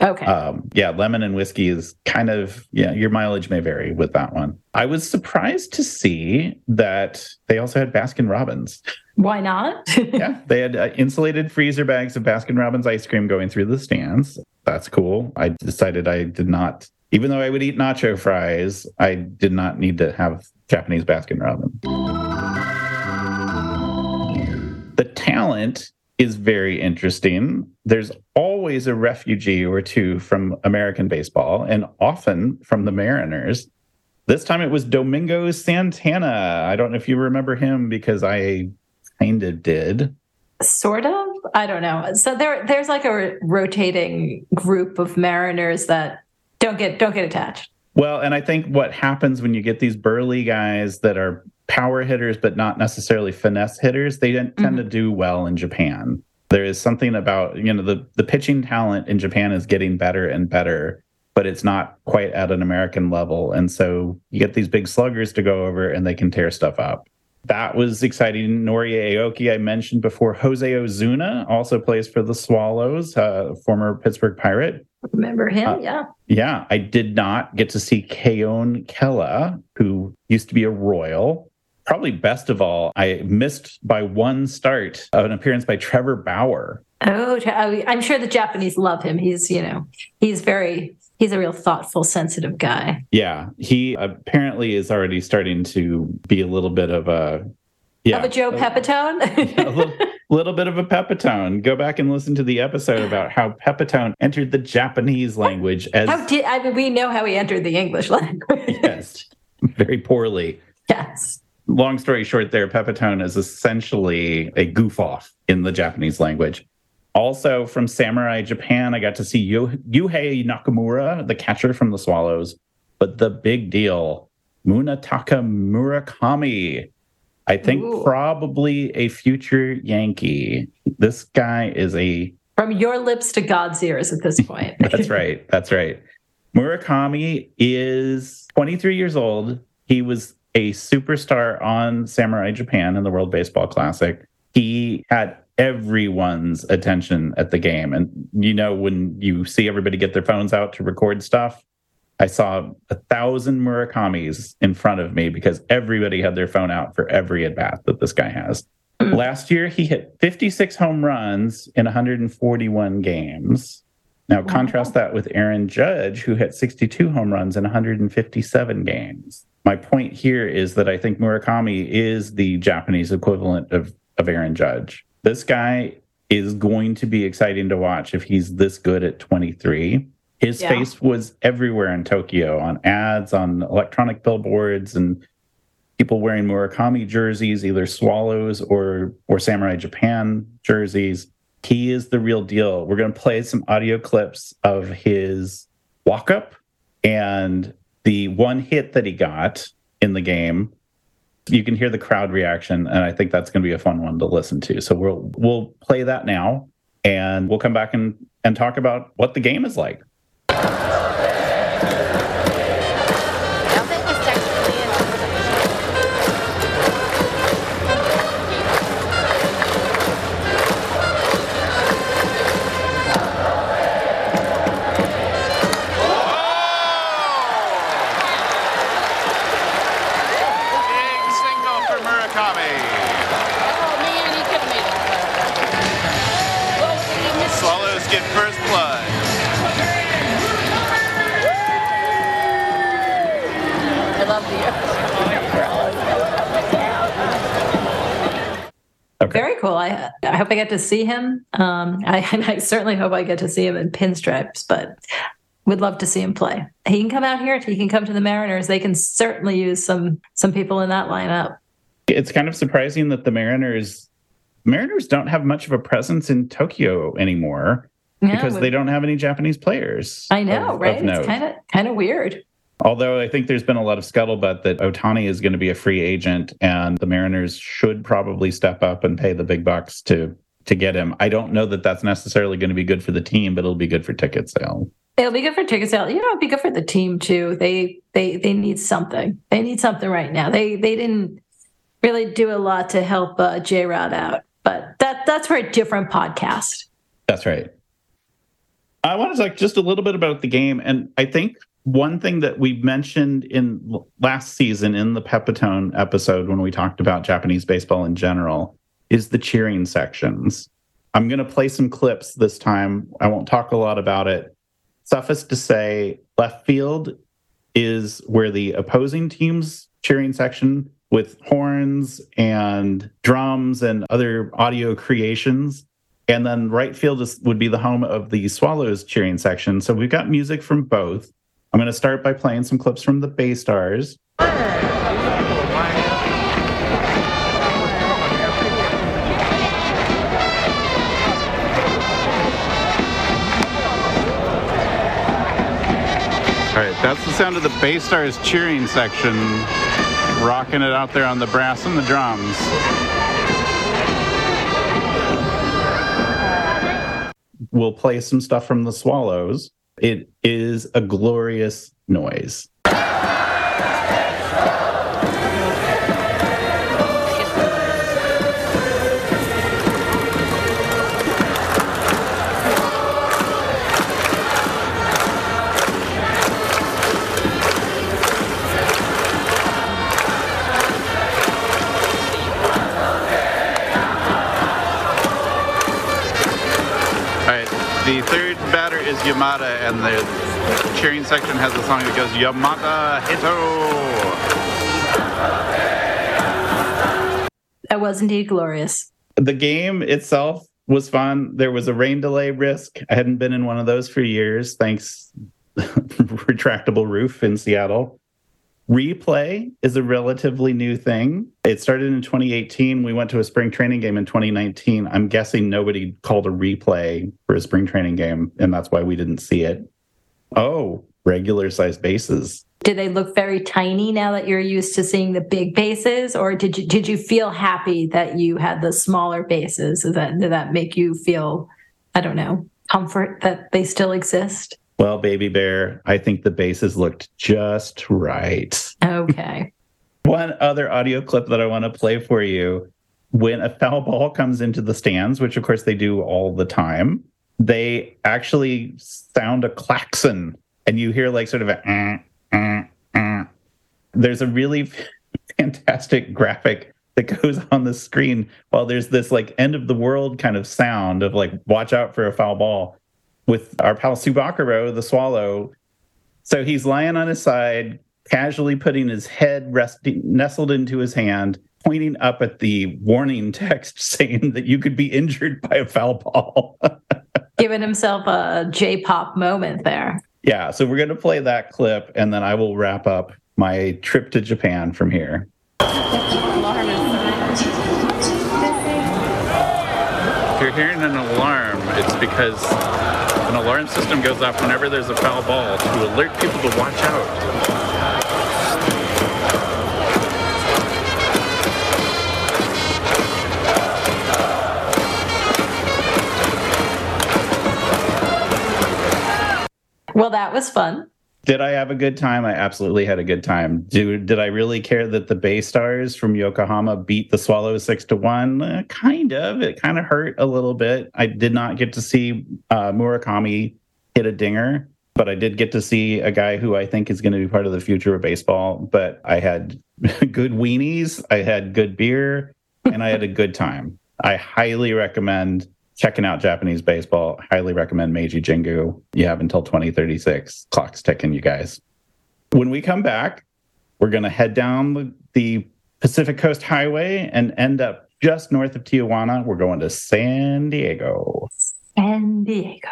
S2: Okay.
S1: Um, yeah, lemon and whiskey is kind of yeah. Your mileage may vary with that one. I was surprised to see that they also had Baskin Robbins.
S2: Why not? <laughs>
S1: yeah, they had uh, insulated freezer bags of Baskin Robbins ice cream going through the stands. That's cool. I decided I did not, even though I would eat nacho fries, I did not need to have Japanese Baskin Robbins. The talent is very interesting. There's always a refugee or two from American baseball and often from the Mariners. This time it was Domingo Santana. I don't know if you remember him because I kind of did.
S2: Sort of. I don't know. So there, there's like a rotating group of Mariners that don't get don't get attached.
S1: Well, and I think what happens when you get these burly guys that are power hitters but not necessarily finesse hitters, they tend mm-hmm. to do well in Japan. There is something about you know the the pitching talent in Japan is getting better and better, but it's not quite at an American level, and so you get these big sluggers to go over and they can tear stuff up that was exciting. Nori Aoki, I mentioned before. Jose Osuna also plays for the Swallows, uh, former Pittsburgh Pirate.
S2: Remember him? Uh, yeah.
S1: Yeah. I did not get to see Keone Kela, who used to be a Royal. Probably best of all, I missed by one start of an appearance by Trevor Bauer.
S2: Oh, I'm sure the Japanese love him. He's, you know, he's very he's a real thoughtful, sensitive guy.
S1: Yeah, he apparently is already starting to be a little bit of a
S2: yeah, of a Joe Pepitone. <laughs>
S1: a little, little, bit of a Pepitone. Go back and listen to the episode about how Pepitone entered the Japanese language as.
S2: How did I mean? We know how he entered the English <laughs> language.
S1: yes, very poorly.
S2: Yes.
S1: Long story short, there, Pepitone is essentially a goof off in the Japanese language. Also from Samurai Japan, I got to see Yuhei Nakamura, the catcher from the Swallows. But the big deal, Munetaka Murakami. I think Ooh. probably a future Yankee. This guy is a
S2: from your lips to God's ears at this point. <laughs>
S1: That's right. That's right. Murakami is 23 years old. He was a superstar on Samurai Japan in the World Baseball Classic. He had everyone's attention at the game. And you know, when you see everybody get their phones out to record stuff, I saw a thousand Murakami's in front of me because everybody had their phone out for every at bat that this guy has. Hmm. Last year, he hit 56 home runs in 141 games. Now, contrast that with Aaron Judge, who hit 62 home runs in 157 games. My point here is that I think Murakami is the Japanese equivalent of, of Aaron Judge. This guy is going to be exciting to watch if he's this good at 23. His yeah. face was everywhere in Tokyo on ads, on electronic billboards, and people wearing Murakami jerseys, either Swallows or or Samurai Japan jerseys. He is the real deal. We're going to play some audio clips of his walk up and the one hit that he got in the game you can hear the crowd reaction, and I think that's going to be a fun one to listen to. So we'll we'll play that now, and we'll come back and and talk about what the game is like.
S2: Hope I get to see him. Um, <laughs> I, I certainly hope I get to see him in pinstripes, but would love to see him play. He can come out here. He can come to the Mariners. They can certainly use some some people in that lineup.
S1: It's kind of surprising that the Mariners Mariners don't have much of a presence in Tokyo anymore yeah, because they don't have any Japanese players.
S2: I know, of, right? Of it's kind of kind of weird.
S1: Although I think there's been a lot of scuttlebutt that Otani is going to be a free agent and the Mariners should probably step up and pay the big bucks to to get him. I don't know that that's necessarily going to be good for the team, but it'll be good for ticket sale.
S2: It'll be good for ticket sale. You know, it'll be good for the team too. They they they need something. They need something right now. They they didn't really do a lot to help uh, J Rod out, but that that's for a different podcast.
S1: That's right. I want to talk just a little bit about the game, and I think one thing that we mentioned in last season in the Pepitone episode when we talked about Japanese baseball in general is the cheering sections. I'm going to play some clips this time. I won't talk a lot about it. Suffice to say, left field is where the opposing team's cheering section with horns and drums and other audio creations And then right field is, would be the home of the Swallows cheering section. So we've got music from both. I'm going to start by playing some clips from the Bay Stars.
S3: All right, that's the sound of the Bay Stars cheering section, rocking it out there on the brass and the drums.
S1: We'll play some stuff from the Swallows. It is a glorious noise.
S3: Yamada, and the cheering section has a song that goes Yamada Hito.
S2: That was indeed glorious.
S1: The game itself was fun. There was a rain delay risk. I hadn't been in one of those for years, thanks <laughs> retractable roof in Seattle. Replay is a relatively new thing. It started in 2018. We went to a spring training game in 2019. I'm guessing nobody called a replay for a spring training game, and that's why we didn't see it. Oh, regular sized bases.
S2: Did they look very tiny now that you're used to seeing the big bases, or did you did you feel happy that you had the smaller bases? Did that did that make you feel, I don't know, comfort that they still exist?
S1: Well, baby bear, I think the bases looked just right.
S2: Okay. <laughs>
S1: One other audio clip that I want to play for you when a foul ball comes into the stands, which of course they do all the time, they actually sound a klaxon and you hear like sort of a eh, eh, eh. there's a really <laughs> fantastic graphic that goes on the screen while there's this like end of the world kind of sound of like watch out for a foul ball with our pal Tsubakuro, the swallow. So he's lying on his side, casually putting his head resting, nestled into his hand, pointing up at the warning text <laughs> saying that you could be injured by a foul ball. <laughs>
S2: Giving himself a J pop moment there.
S1: yeah, so we're going to play that clip and then I will wrap up my trip to Japan from here.
S3: If you're hearing an alarm, it's because an alarm system goes off whenever there's a foul ball to alert people to watch out.
S2: Well, that was fun.
S1: Did I have a good time? I absolutely had a good time. Did I really care that the Bay Stars from Yokohama beat the Swallows six to one? Uh, kind of. It kind of hurt a little bit. I did not get to see uh, Murakami hit a dinger, but I did get to see a guy who I think is going to be part of the future of baseball. But I had <laughs> good weenies, I had good beer, and I had a good time. I highly recommend checking out Japanese baseball. Highly recommend Meiji Jingu. You have until 2036. Clock's ticking, you guys. When we come back, we're going to head down the, Pacific Coast Highway and end up just north of Tijuana. We're going to San Diego.
S2: San Diego.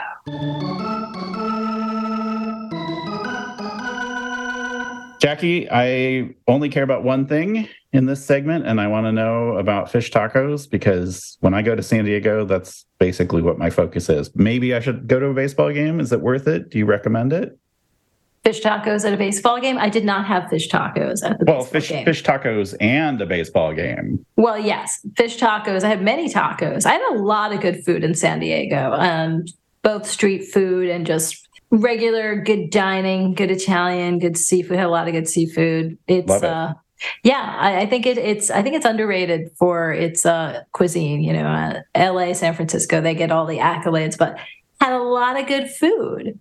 S1: Jackie, I only care about one thing in this segment, and I want to know about fish tacos because when I go to San Diego, that's basically what my focus is. Maybe I should go to a baseball game. Is it worth it? Do you recommend it?
S2: Fish tacos at a baseball game. I did not have fish tacos at the
S1: Well,
S2: baseball
S1: fish
S2: game.
S1: fish tacos and a baseball game.
S2: Well, yes, fish tacos. I had many tacos. I had a lot of good food in San Diego, um, both street food and just regular good dining, good Italian, good seafood. Had a lot of good seafood. It's
S1: it.
S2: uh, yeah, I, I think it, it's I think it's underrated for its uh, cuisine. You know, uh, L.A., San Francisco, they get all the accolades, but had a lot of good food.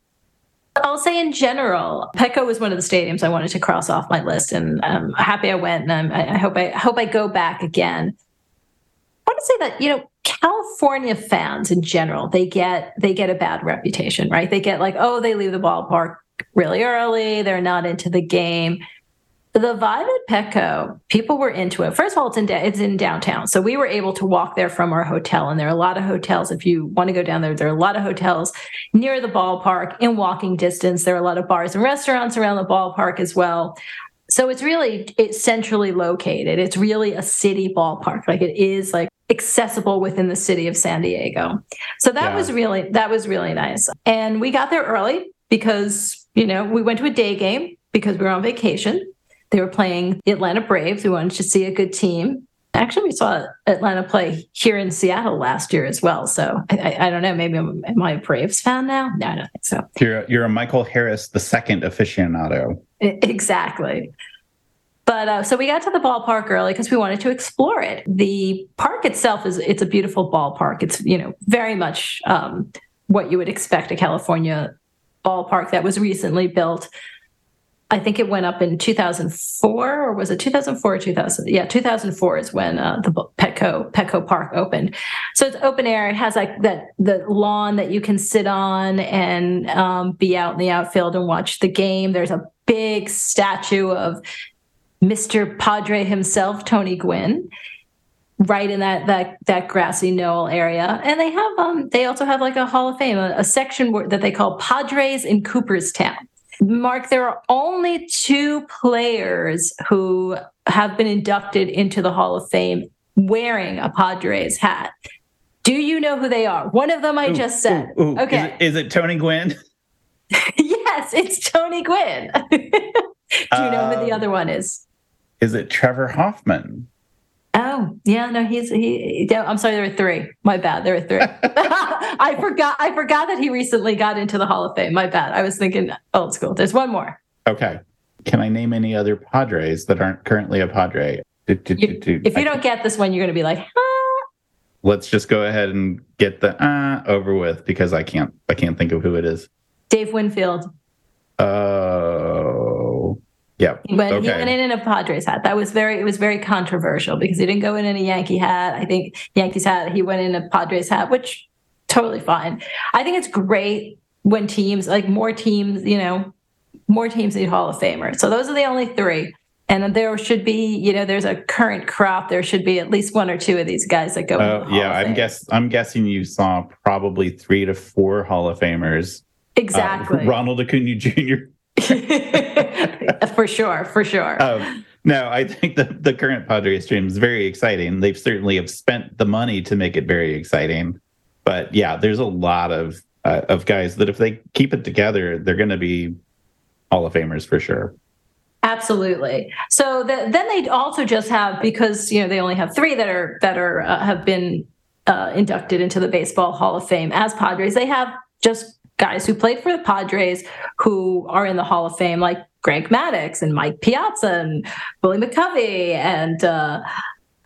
S2: I'll say in general, Petco was one of the stadiums I wanted to cross off my list, and I'm happy I went, and I'm, I hope I hope I go back again. I want to say that you know California fans in general they get they get a bad reputation, right? They get like, oh, they leave the ballpark really early, they're not into the game. the vibe at Petco, people were into it. First of all, it's in it's in downtown, so we were able to walk there from our hotel, and there are a lot of hotels. If you want to go down there, there are a lot of hotels near the ballpark in walking distance. There are a lot of bars and restaurants around the ballpark as well. So it's really it's centrally located. It's really a city ballpark. Like it is like accessible within the city of San Diego. So that
S1: Yeah.
S2: was really that was really nice. And we got there early because, you know, we went to a day game because we were on vacation. They were playing the Atlanta Braves. We wanted to see a good team. Actually, we saw Atlanta play here in Seattle last year as well. So I, I, don't know. Maybe I'm, am I a Braves fan now? No, I don't think so.
S1: You're you're a Michael Harris the second aficionado.
S2: Exactly. But uh, so we got to the ballpark early because we wanted to explore it. The park itself is it's a beautiful ballpark. It's you know very much um, what you would expect a California ballpark that was recently built. I think it went up in 2004 or was it 2004 or 2000? Yeah, 2004 is when uh, the Petco Petco Park opened. So it's open air. It has like that the lawn that you can sit on and um, be out in the outfield and watch the game. There's a big statue of Mr. Padre himself, Tony Gwynn, right in that that that grassy knoll area. And they have um they also have like a Hall of Fame, a, a section that they call Padres in Cooperstown. Mark, there are only two players who have been inducted into the Hall of Fame wearing a Padres hat. Do you know who they are? One of them I just said.
S1: Ooh, ooh.
S2: Okay.
S1: Is it, is it Tony Gwynn? <laughs>
S2: yes, it's Tony Gwynn. <laughs> <laughs> Do you know who the
S1: Um,
S2: other one is?
S1: Is it Trevor Hoffman?
S2: Oh, yeah, no, he's he. I'm sorry, there were three. My bad, there were three. <laughs> <laughs> I forgot. I forgot that he recently got into the Hall of Fame. My bad. I was thinking old school. There's one more.
S1: Okay. Can I name any other Padres that aren't currently a Padre? Do, do,
S2: You-
S1: do,
S2: if
S1: I-
S2: you don't get this one, you're going to be like, ah.
S1: let's just go ahead and get the uh over with because I can't I can't think of who it is.
S2: Dave Winfield.
S1: Oh, yeah.
S2: He went, he went in in a Padres hat. That was very. It was very controversial because he didn't go in in a Yankee hat. I think Yankees hat. He went in a Padres hat, which totally fine. I think it's great when teams like more teams. You know, more teams need Hall of Famers. So those are the only three. And there should be, you know, there's a current crop. There should be at least one or two of these guys that go.
S1: Oh yeah, I'm guess I'm guessing you saw probably three to four Hall of Famers. Uh,
S2: exactly
S1: Ronald Acuna Jr. <laughs>
S2: for sure, for sure.
S1: Um, no, I think the the current Padres team is very exciting. They've certainly have spent the money to make it very exciting. But yeah, there's a lot of uh, of guys that if they keep it together, they're going to be Hall of Famers for sure.
S2: Absolutely. So the, then they also just have because you know they only have three that are that are uh, have been uh, inducted into the Baseball Hall of Fame as Padres. They have just guys who played for the Padres who are in the Hall of Fame, like Greg Maddux and Mike Piazza and Willie McCovey and uh,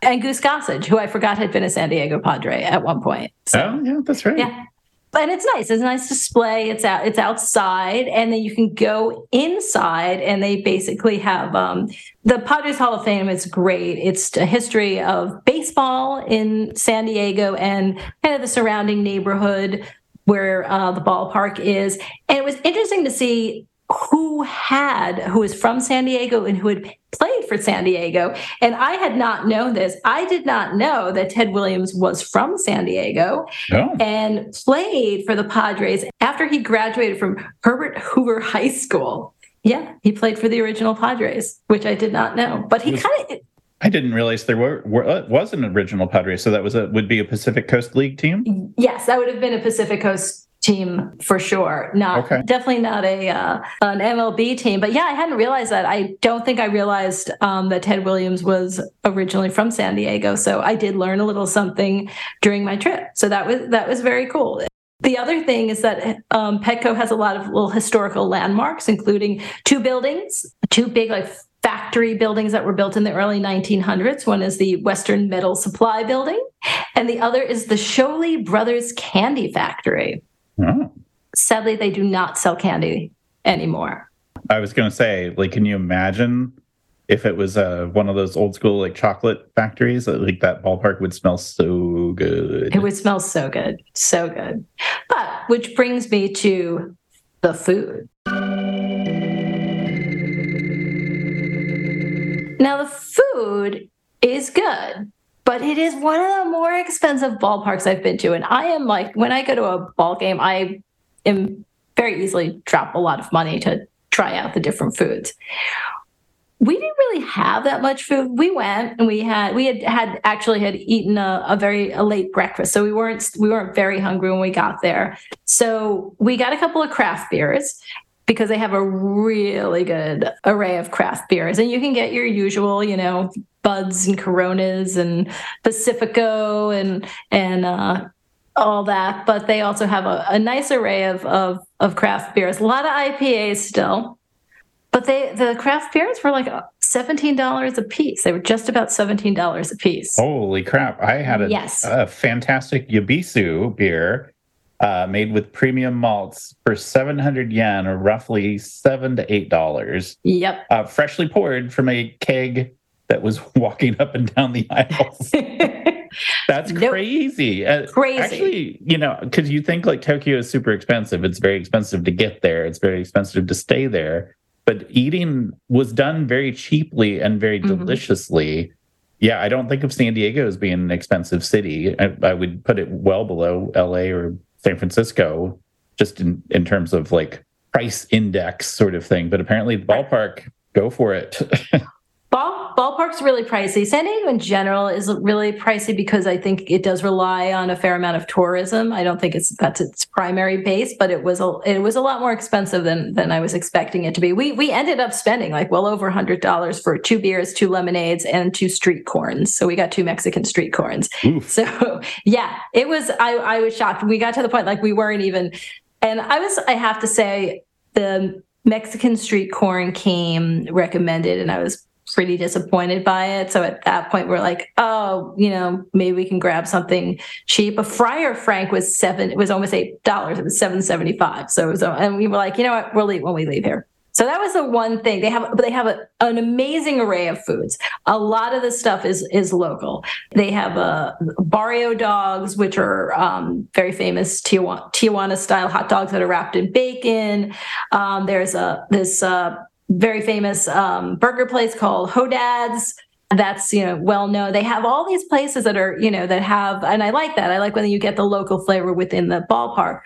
S2: and Goose Gossage, who I forgot had been a San Diego Padre at one point. So
S1: oh yeah, that's right.
S2: yeah. And it's nice. It's a nice display. It's out. It's outside, and then you can go inside, and they basically have um, the Padres Hall of Fame. Is great. It's a history of baseball in San Diego and kind of the surrounding neighborhood where uh, the ballpark is. And it was interesting to see who had who was from San Diego and who had played for San Diego. And I had not known this. I did not know that Ted Williams was from San Diego
S1: Oh,
S2: and played for the Padres after he graduated from Herbert Hoover High School. Yeah, he played for the original Padres, which I did not know. But he kind of
S1: I didn't realize there were, were uh, was an original Padres, so that was a would be a Pacific Coast League team.
S2: yes, that would have been a Pacific Coast team for sure. Not
S1: Okay.
S2: definitely not a uh, an MLB team. But yeah, I hadn't realized that. I don't think I realized um, that Ted Williams was originally from San Diego. So I did learn a little something during my trip. So that was that was very cool. The other thing is that um, Petco has a lot of little historical landmarks, including two buildings, two big like factory buildings that were built in the early 1900s. One is the Western Metal Supply Building, and the other is the Showley Brothers Candy Factory.
S1: Oh.
S2: Sadly, they do not sell candy anymore.
S1: I was going to say, like, can you imagine if it was uh, one of those old school like chocolate factories? Like that ballpark would smell so good.
S2: It would smell so good, so good. But which brings me to the food. Now the food is good, but it is one of the more expensive ballparks I've been to. And I am like, when I go to a ball game, I am very easily drop a lot of money to try out the different foods. We didn't really have that much food. We went and we had we had had actually had eaten a, a very a late breakfast, so we weren't we weren't very hungry when we got there. So we got a couple of craft beers because they have a really good array of craft beers, and you can get your usual, you know, buds and Coronas and Pacifico and and uh, all that. But they also have a, a nice array of, of of craft beers. A lot of IPAs still, but they the craft beers were like seventeen dollars a piece. They were just about seventeen dollars a piece.
S1: Holy crap! I had a,
S2: Yes.
S1: a fantastic Yebisu beer uh, made with premium malts for seven hundred yen, or roughly seven to eight dollars.
S2: Yep.
S1: Uh, freshly poured from a keg that was <laughs> walking up and down the aisles. <laughs> That's
S2: Nope.
S1: crazy. Uh,
S2: Crazy.
S1: Actually, you know, because you think like Tokyo is super expensive. It's very expensive to get there. It's very expensive to stay there. But eating was done very cheaply and very
S2: Mhm.
S1: deliciously. Yeah, I don't think of San Diego as being an expensive city. I, I would put it well below LA or San Francisco, just in, in terms of like price index sort of thing. But apparently, the ballpark, go for it. <laughs>
S2: Ball, ballpark's really pricey. San Diego in general is really pricey because I think it does rely on a fair amount of tourism. I don't think it's that's its primary base, but it was a it was a lot more expensive than than I was expecting it to be. We we ended up spending like well over a hundred dollars for two beers, two lemonades, and two street corns. So we got two Mexican street corns.
S1: Oof.
S2: So <laughs> yeah, it was. I I was shocked. We got to the point like we weren't even, and I was. I have to say the Mexican street corn came recommended, and I was pretty disappointed by it. So at that point, we're like, oh, you know, maybe we can grab something cheap. A fryer frank was seven. It was almost eight dollars. It was seven seventy five. So and we were like, you know what, we'll eat when we leave here. So that was the one thing they have. But they have a, an amazing array of foods. A lot of the stuff is is local. They have uh, barrio dogs, which are um, very famous Tijuana, Tijuana style hot dogs that are wrapped in bacon. Um, there's a this uh, very famous um, burger place called Hodad's. That's you know well known. They have all these places that are you know that have, and I like that. I like when you get the local flavor within the ballpark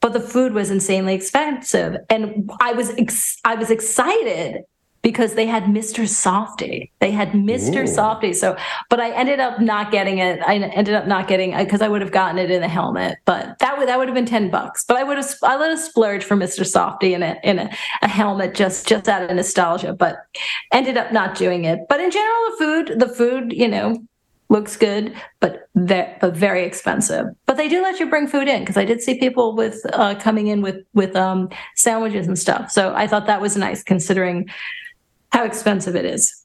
S2: but the food was insanely expensive and i was ex- i was excited because they had mr Softee they had mr
S1: Ooh.
S2: Softee so but i ended up not getting it i ended up not getting because i would have gotten it in a helmet but that would that would have been 10 bucks but i would have i let a splurge for mr Softee in a in a, a helmet just just out of nostalgia but ended up not doing it but in general the food the food you know looks good, but but very expensive. But they do let you bring food in because I did see people with uh, coming in with with um, sandwiches and stuff. So I thought that was nice considering how expensive it is.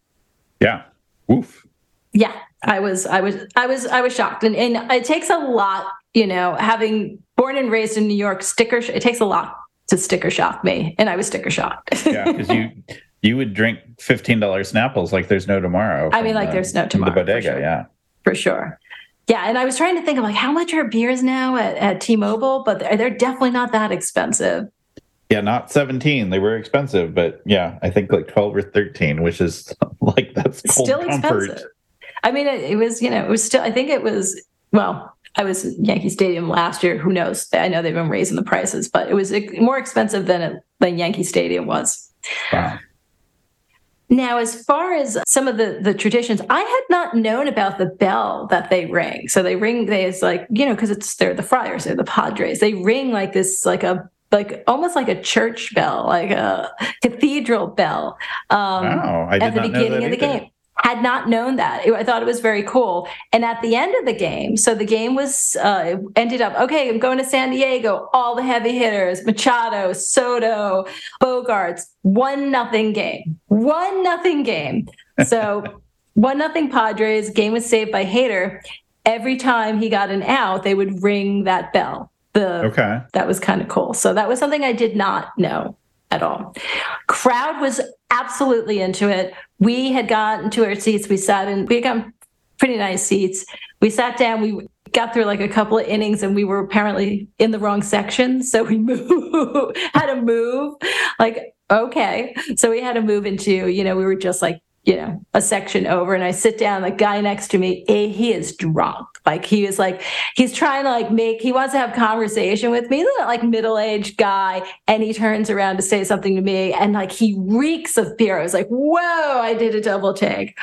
S1: yeah. Oof.
S2: Yeah, I was I was I was I was shocked, and and it takes a lot, you know, having born and raised in New York, sticker it takes a lot to sticker shock me, and I was sticker shocked.
S1: Yeah, because you <laughs> you would drink fifteen dollars Snapples like there's no tomorrow.
S2: I mean, like
S1: the-
S2: there's no tomorrow,
S1: The
S2: for
S1: bodega,
S2: sure.
S1: yeah.
S2: for sure. Yeah, and I was trying to think of like how much are beers now at, at T-Mobile, but they're, they're definitely not that expensive.
S1: Yeah, not 17. They were expensive, but yeah, I think like 12 or 13, which is <laughs> like that's cold
S2: Still
S1: comfort.
S2: expensive. I mean, it, it was you know it was still. I think it was well. I was Yankee Stadium last year. Who knows? I know they've been raising the prices, but it was more expensive than it, than Yankee Stadium was.
S1: Wow.
S2: Now, as far as some of the the traditions, I had not known about the bell that they ring. So they ring. They it's like you know because it's they're the Friars, they're the Padres. They ring like this, like a like almost like a church bell, like a cathedral bell. Um,
S1: wow. I did
S2: at the beginning of the
S1: either.
S2: game. Had not known that. I thought it was very cool. And at the end of the game, so the game was uh, ended up okay. I'm going to San Diego. All the heavy hitters: Machado, Soto, Bogaerts. One nothing game. One nothing game. So <laughs> one nothing Padres. Game was saved by Hader. Every time he got an out, they would ring that bell. The
S1: Okay.
S2: that was kind of cool. So that was something I did not know at all. Crowd was absolutely into it. We had gotten to our seats. We sat in, we got pretty nice seats. We sat down, we got through like a couple of innings and we were apparently in the wrong section. So we <laughs> moved, had to move. Like, okay. So we had to move into, you know, we were just like you know, a section over and I sit down, the guy next to me, eh, he is drunk. Like he is like, he's trying to like make, he wants to have conversation with me, like middle-aged guy. And he turns around to say something to me and like he reeks of beer. I was like, whoa, I did a double take.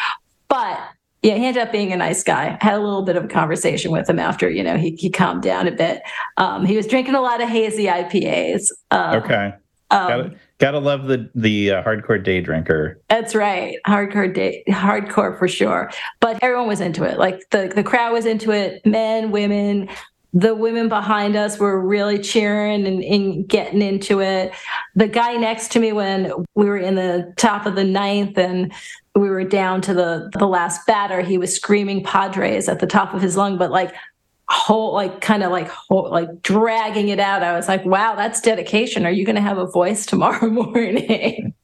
S2: But yeah, he ended up being a nice guy. I had a little bit of a conversation with him after, you know, he, he calmed down a bit. Um, he was drinking a lot of hazy IPAs.
S1: Uh, okay. Um, Gotta love the the uh, hardcore day drinker.
S2: That's right, hardcore day, hardcore for sure. But everyone was into it. Like the the crowd was into it. Men, women, the women behind us were really cheering and, and, getting into it. The guy next to me, when we were in the top of the ninth and we were down to the the last batter, he was screaming Padres at the top of his lung, but like whole like kind of like whole, like dragging it out. I was like wow that's dedication. Are you going to have a voice tomorrow <laughs> morning?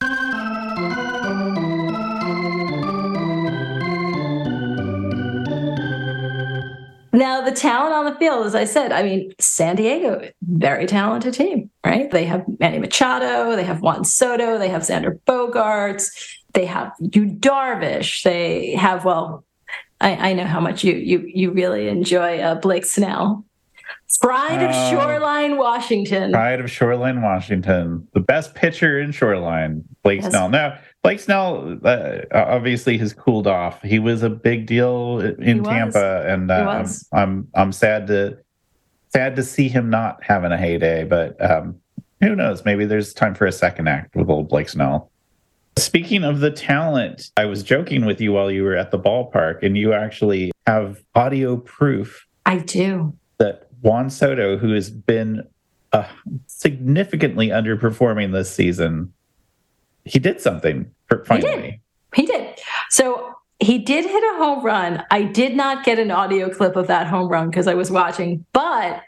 S2: Now, the talent on the field, as I said, I mean, San Diego, very talented team, right? They have Manny Machado, they have Juan Soto, they have Xander Bogaerts, they have Yu Darvish, they have, well, I, I know how much you you you really enjoy uh, Blake Snell. Pride of uh, Shoreline, Washington.
S1: Pride of Shoreline, Washington. The best pitcher in Shoreline, Blake yes. Snell. Now, Blake Snell uh, obviously has cooled off. He was a big deal in Tampa, and uh, I'm, I'm I'm sad to sad to see him not having a heyday. But um, who knows? Maybe there's time for a second act with old Blake Snell. Speaking of the talent, I was joking with you while you were at the ballpark, and you actually have audio proof.
S2: I do.
S1: That Juan Soto, who has been uh, significantly underperforming this season, he did something finally.
S2: He did. He did. So he did hit a home run. I did not get an audio clip of that home run because I was watching, but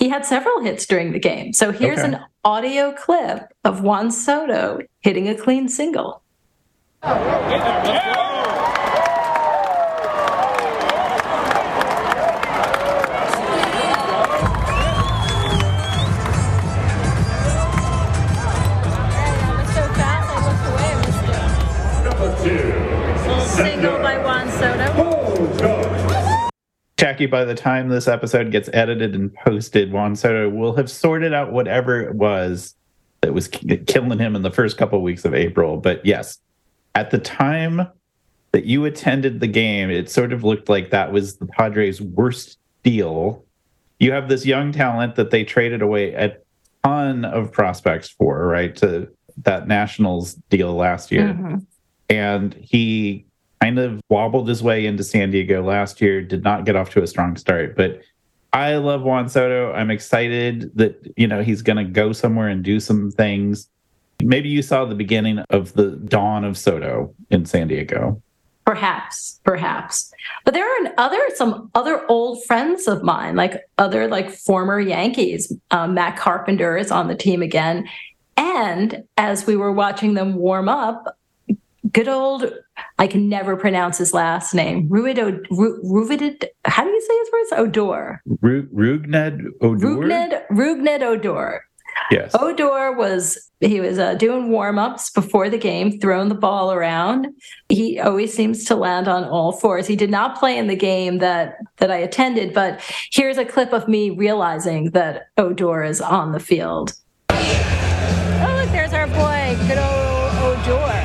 S2: he had several hits during the game. So here's okay. an audio clip of Juan Soto hitting a clean single. Single by Juan Soto.
S1: Jackie, by the time this episode gets edited and posted, Juan Soto will have sorted out whatever it was that was killing him in the first couple of weeks of April. But yes, at the time that you attended the game, it sort of looked like that was the Padres' worst deal. You have this young talent that they traded away a ton of prospects for, right? To that Nationals deal last year. Mm-hmm. And he kind of wobbled his way into San Diego last year, did not get off to a strong start. But I love Juan Soto. I'm excited that, you know, he's going to go somewhere and do some things. Maybe you saw the beginning of the dawn of Soto in San Diego.
S2: Perhaps, perhaps. But there are other some other old friends of mine, like other like former Yankees. Um, Matt Carpenter is on the team again. And as we were watching them warm up, good old I can never pronounce his last name. Ruid Ruvid how do you say his words? Odor.
S1: Rougned Odor.
S2: Rugned, Rougned Odor.
S1: Yes.
S2: Odor was he was uh, doing warm ups before the game, throwing the ball around. He always seems to land on all fours. He did not play in the game that that I attended, but here's a clip of me realizing that Odor is on the field.
S4: Oh, look, there's our boy, good old Odor.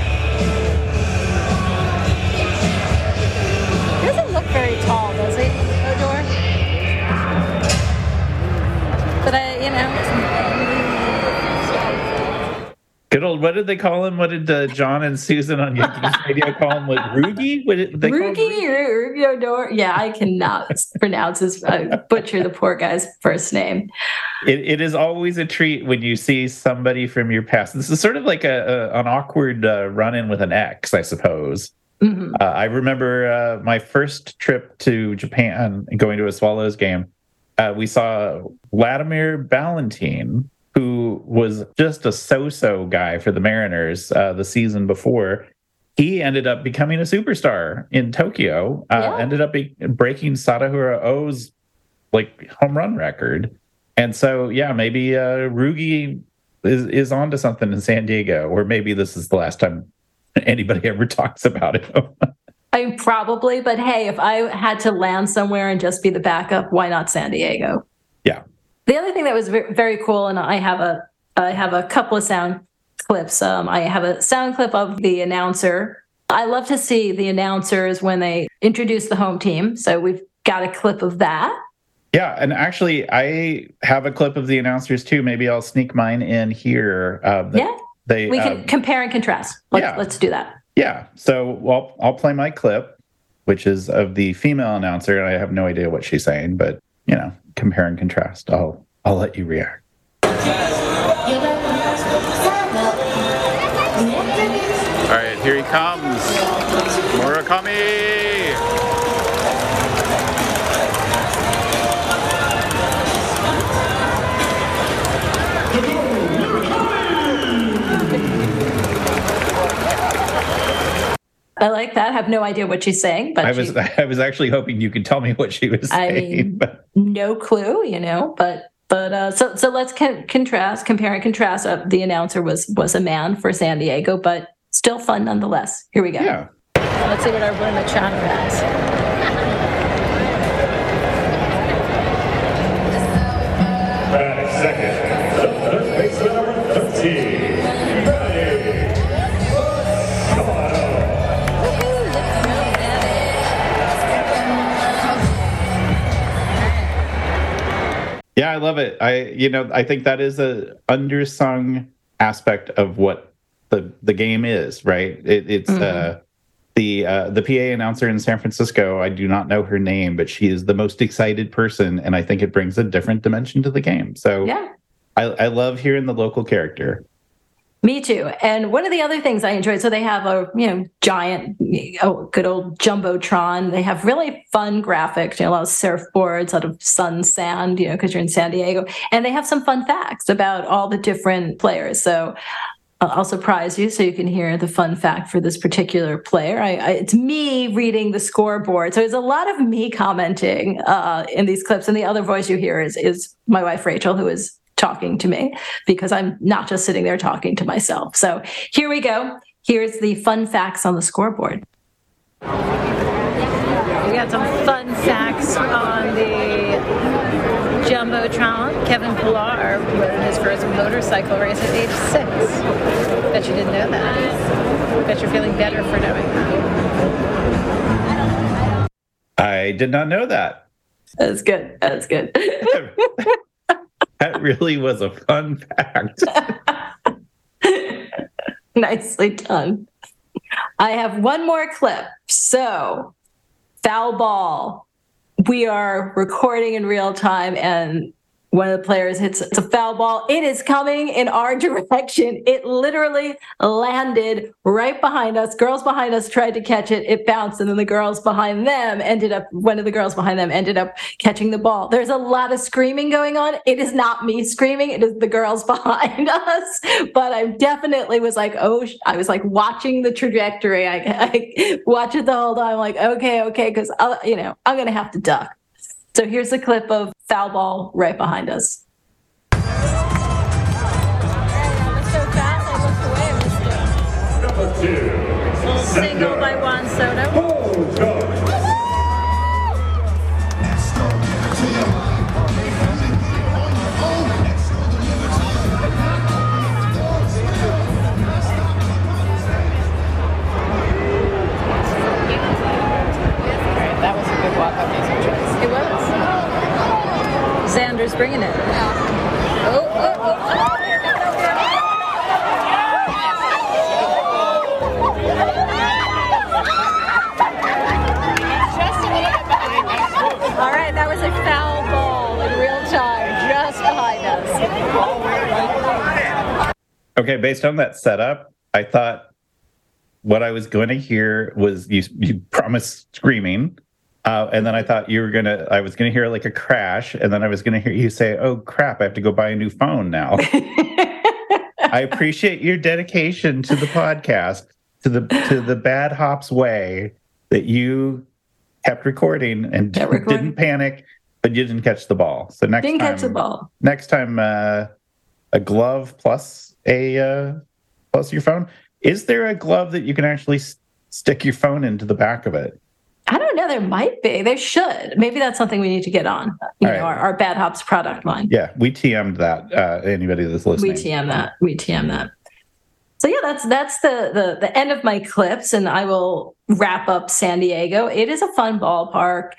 S1: Good old, what did they call him? What did uh, John and Susan on Yankees radio call him? Like Rugi? What did they
S2: Rugi, Rugi Odor. Yeah, I cannot <laughs> pronounce his, uh, butcher the poor guy's first name.
S1: It, it is always a treat when you see somebody from your past. This is sort of like a, a an awkward uh, run in with an ex, I suppose. Mm-hmm. Uh, I remember uh, my first trip to Japan going to a Swallows game. Uh, we saw Wladimir Balentien, who was just a so-so guy for the Mariners uh, the season before. He ended up becoming a superstar in Tokyo. Uh, yeah. Ended up be- breaking Sadaharu Oh's like home run record. And so, yeah, maybe uh, Rugi is is onto something in San Diego, or maybe this is the last time <laughs> anybody ever talks about him.
S2: I probably, but hey, if I had to land somewhere and just be the backup, why not San Diego? The other thing that was very cool, and I have a I have a couple of sound clips. Um, I have a sound clip of the announcer. I love to see the announcers when they introduce the home team. So we've got a clip of that.
S1: Yeah, and actually, I have a clip of the announcers too. Maybe I'll sneak mine in here. Uh, the-
S2: Yeah.
S1: they
S2: We can
S1: um,
S2: compare and contrast. Let's,
S1: yeah.
S2: let's do that.
S1: Yeah. So well, I'll play my clip, which is of the female announcer, and I have no idea what she's saying, but you know, compare and contrast. I'll I'll let you react.
S3: All right, here he comes. Murakami.
S2: I like that. I have no idea what she's saying, but
S1: I was
S2: she- <laughs>
S1: I was actually hoping you could tell me what she was
S2: I
S1: saying.
S2: mean-
S1: but
S2: no clue, you know. But but uh, so so let's con- contrast, compare and contrast. Uh, the announcer was was a man for San Diego, but still fun nonetheless. Here we go.
S1: yeah.
S2: Let's see what everyone in the chat has.
S1: Yeah, I love it. I you know, I think that is a undersung aspect of what the the game is, right? It, it's uh the uh, the PA announcer in San Francisco. I do not know her name, but she is the most excited person, and I think it brings a different dimension to the game. So
S2: Yeah.
S1: I, I love hearing the local character.
S2: Me too. And one of the other things I enjoyed, so they have a you know giant, oh, good old jumbotron. They have really fun graphics, you know, a lot of surfboards, lot of sun, sand, you know, because you're in San Diego, and they have some fun facts about all the different players. So I'll surprise you, so you can hear the fun fact for this particular player. I, I, it's me reading the scoreboard, so it's a lot of me commenting uh, in these clips, and the other voice you hear is is my wife Rachel, who is talking to me because I'm not just sitting there talking to myself. So here we go. Here's the fun facts on the scoreboard. We got some fun facts on the Jumbotron. Kevin Pillar won his first motorcycle race at age six. Bet you didn't know that. Bet you're feeling better for knowing that.
S1: I did not know that.
S2: That's good. That's good. <laughs>
S1: really was a fun fact. <laughs>
S2: Nicely done. I have one more clip. So, foul ball. We are recording in real time, and one of the players hits it's a foul ball. It is coming in our <laughs> direction. It literally landed right behind us. Girls behind us tried to catch it. It bounced, and then the girls behind them ended up, one of the girls behind them ended up catching the ball. There's a lot of screaming going on. It is not me screaming, it is the girls <laughs> behind us. But I definitely was like, oh, I was like watching the trajectory. I, I watch it the whole time, like, okay, okay, because, uh, you know, I'm to have to duck. So here's a clip of foul ball right behind us. Single by Juan Soto. Xander's bringing it. Oh, oh, oh, oh. All right, that was a foul ball in real time, just behind us.
S1: Okay, based on that setup, I thought what I was going to hear was you, you promised screaming. Uh, and then I thought you were going to, I was going to hear like a crash. And then I was going to hear you say, oh crap, I have to go buy a new phone now. <laughs> I appreciate your dedication to the podcast, to the, to the Bad Hops way that you kept recording and <laughs>
S2: recording.
S1: didn't panic, but you didn't catch the ball. So next
S2: Didn't
S1: time,
S2: catch the ball.
S1: next time uh, a glove plus a uh, plus your phone is there a glove that you can actually s- stick your phone into the back of it?
S2: Don't know. There might be. There should. Maybe that's something we need to get on. You
S1: All
S2: know,
S1: right.
S2: our, our Bad Hops product line.
S1: Yeah, we TM'd that. Uh, anybody that's listening.
S2: We TM that. We TM that. So yeah, that's that's the, the the end of my clips, and I will wrap up San Diego. It is a fun ballpark.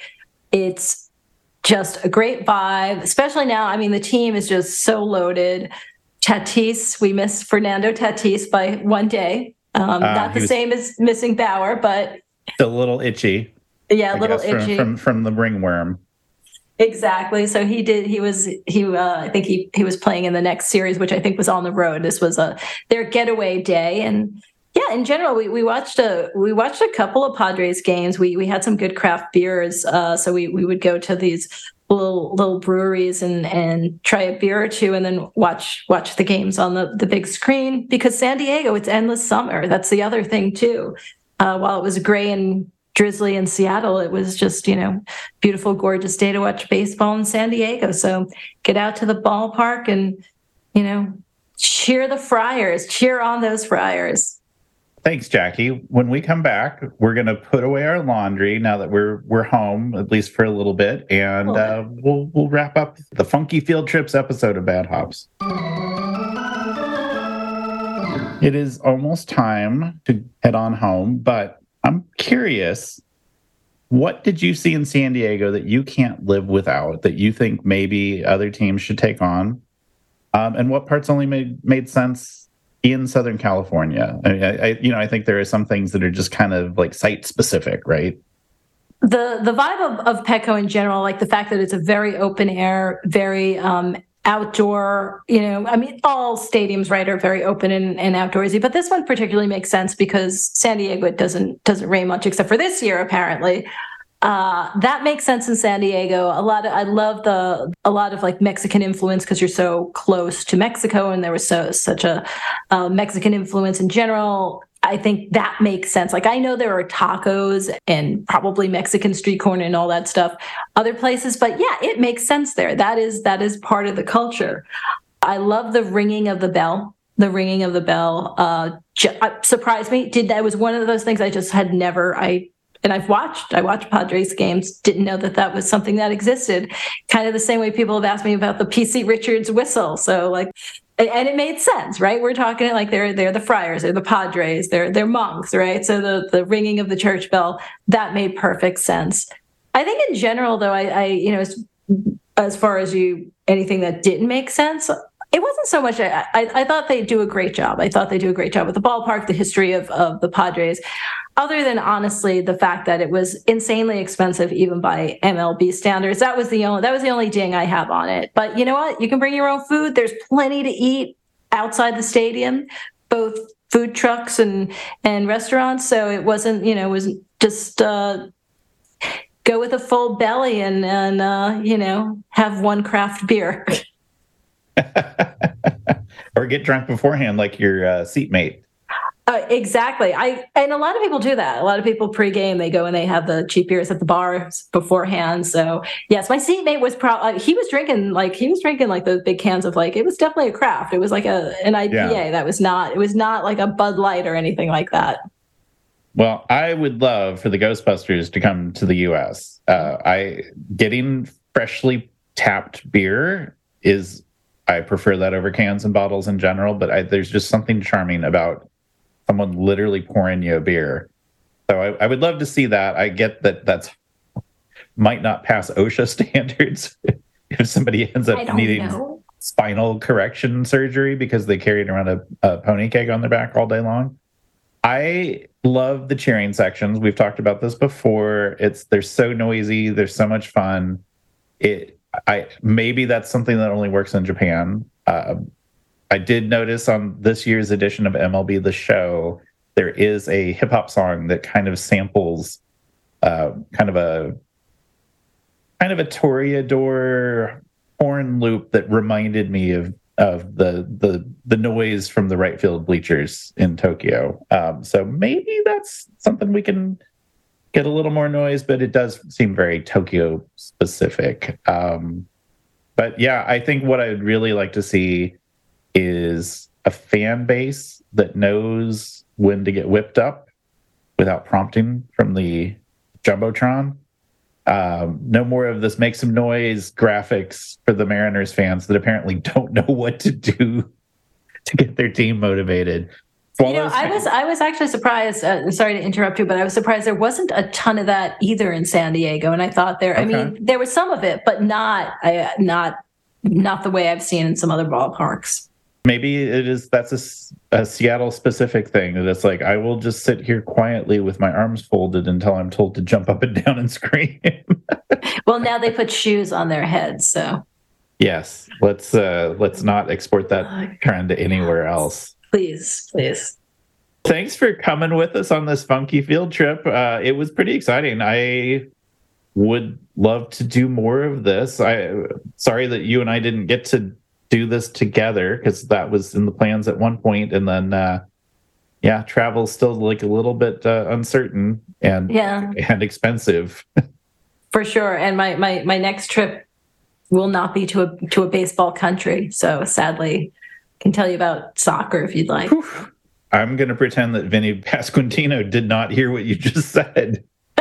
S2: It's just a great vibe, especially now. I mean, the team is just so loaded. Tatis, we miss Fernando Tatis by one day. Um,
S1: Ah,
S2: not the same as missing Bauer, but
S1: a little itchy.
S2: Yeah, a
S1: I
S2: little
S1: guess, from,
S2: itchy.
S1: from from the ringworm.
S2: Exactly. So he did. He was. He. Uh, I think he. He was playing in the next series, which I think was on the road. This was a their getaway day, and yeah. In general, we, we watched a we watched a couple of Padres games. We we had some good craft beers. Uh, so we we would go to these little little breweries and and try a beer or two, and then watch watch the games on the the big screen. Because San Diego, it's endless summer. That's the other thing too. Uh, while it was gray and drizzly in Seattle, it was just, you know, beautiful, gorgeous day to watch baseball in San Diego. So get out to the ballpark and, you know, cheer the Friars, cheer on those Friars.
S1: Thanks, Jackie. When we come back, we're gonna put away our laundry now that we're we're home, at least for a little bit, and uh, we'll we'll wrap up the Funky Field Trips episode of Bad Hops. It is almost time to head on home, but I'm curious. What did you see in San Diego that you can't live without? That you think maybe other teams should take on? Um, and what parts only made made sense in Southern California? I, I, I- you know, I think there are some things that are just kind of like site specific, right?
S2: The the vibe of, of Petco in general, like the fact that it's a very open air, very um, outdoor, you know, I mean, all stadiums, right, are very open and, and outdoorsy, but this one particularly makes sense because San Diego it doesn't doesn't rain much except for this year, apparently. Uh, that makes sense in San Diego. A lot of I love the a lot of like Mexican influence because you're so close to Mexico, and there was so such a uh, Mexican influence in general. I think that makes sense. Like I know there are tacos and probably Mexican street corn and all that stuff other places, but yeah, it makes sense there. That is that is part of the culture. I love the ringing of the bell. The ringing of the bell uh, ju- uh, surprised me. Did that was one of those things I just had never I and I've watched I watched Padres games. Didn't know that that was something that existed. Kind of the same way people have asked me about the PC Richards whistle. So like and it made sense, right? We're talking like they're they're the Friars, they're the Padres, they're they're monks, right? So the the ringing of the church bell that made perfect sense. I think in general, though, I, I you know as, as far as you anything that didn't make sense, it wasn't so much. I, I, I thought they do a great job. I thought they do a great job with the ballpark, the history of of the Padres. Other than honestly the fact that it was insanely expensive, even by MLB standards, that was the only that was the only ding I have on it. But you know what? You can bring your own food. There's plenty to eat outside the stadium, both food trucks and and restaurants. So it wasn't you know it was just. Uh, go with a full belly and and uh, you know have one craft beer. <laughs>
S1: or get drunk beforehand, like your uh, seatmate.
S2: Uh, exactly. I and a lot of people do that. A lot of people pregame they go and they have the cheap beers at the bar beforehand. So yes, my seatmate was pro. Uh, he was drinking like he was drinking like those big cans of like it was definitely a craft. It was like a an IPA
S1: Yeah.
S2: that was not. It was not like a Bud Light or anything like that.
S1: Well, I would love for the Ghostbusters to come to the U.S. Uh, I getting freshly tapped beer is I prefer that over cans and bottles in general, but I, there's just something charming about someone literally pouring you a beer. So I, I would love to see that. I get that that's might not pass OSHA <laughs> standards if somebody ends up needing
S2: know.
S1: spinal correction surgery because they carried around a, a pony keg on their back all day long. I love the cheering sections. We've talked about this before. It's they're so noisy. They're so much fun. It I maybe that's something that only works in Japan. Uh, I did notice on this year's edition of MLB The Show there is a hip hop song that kind of samples uh, kind of a kind of a Toreador horn loop that reminded me of of the the the noise from the right field bleachers in Tokyo. Um, so maybe that's something we can get a little more noise, but it does seem very Tokyo specific. Um, but yeah, I think what I would really like to see is a fan base that knows when to get whipped up without prompting from the jumbotron. Um, no more of this make some noise graphics for the Mariners fans that apparently <laughs> don't know what to do to get their team motivated.
S2: You know, I was I was actually surprised. Uh, sorry to interrupt you, but I was surprised there wasn't a ton of that either in San Diego. And I thought there, I mean, there was some of it, but not uh, not not the way I've seen in some other ballparks.
S1: Maybe it is that's a Seattle specific thing that it's like I will just sit here quietly with my arms folded until I'm told to jump up and <laughs> down and scream.
S2: Well, now they put shoes on their heads, so
S1: yes, let's uh let's not export that trend to anywhere else.
S2: please, please.
S1: Thanks for coming with us on this funky field trip. Uh, it was pretty exciting. I would love to do more of this. I sorry that you and I didn't get to do this together because that was in the plans at one point, and then uh, yeah, travel's still like a little bit uh, uncertain and
S2: Yeah,
S1: and expensive. <laughs>
S2: for sure. And my my my next trip will not be to a to a baseball country. So sadly, I can tell you about soccer if you'd like.
S1: I'm going to pretend that Vinny Pasquantino did not hear what you just said. <laughs>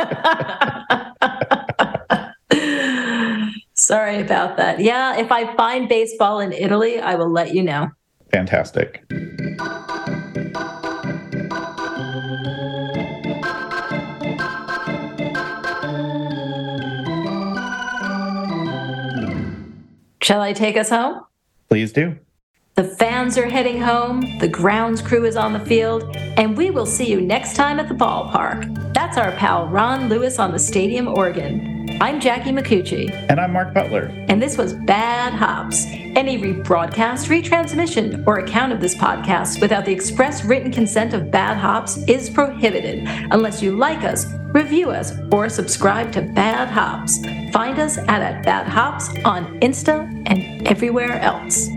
S2: Sorry about that. Yeah, if I find baseball in Italy, I will let you know.
S1: Fantastic.
S2: Shall I take us home?
S1: Please do.
S2: The fans are heading home, the grounds crew is on the field, and we will see you next time at the ballpark. That's our pal Ron Lewis on the stadium organ. I'm Jackie McCucci,
S1: And I'm Mark Butler.
S2: and this was Bad Hops. Any rebroadcast, retransmission, or account of this podcast without the express written consent of Bad Hops is prohibited unless you like us, review us, or subscribe to Bad Hops. Find us at, at Bad Hops on Insta and everywhere else.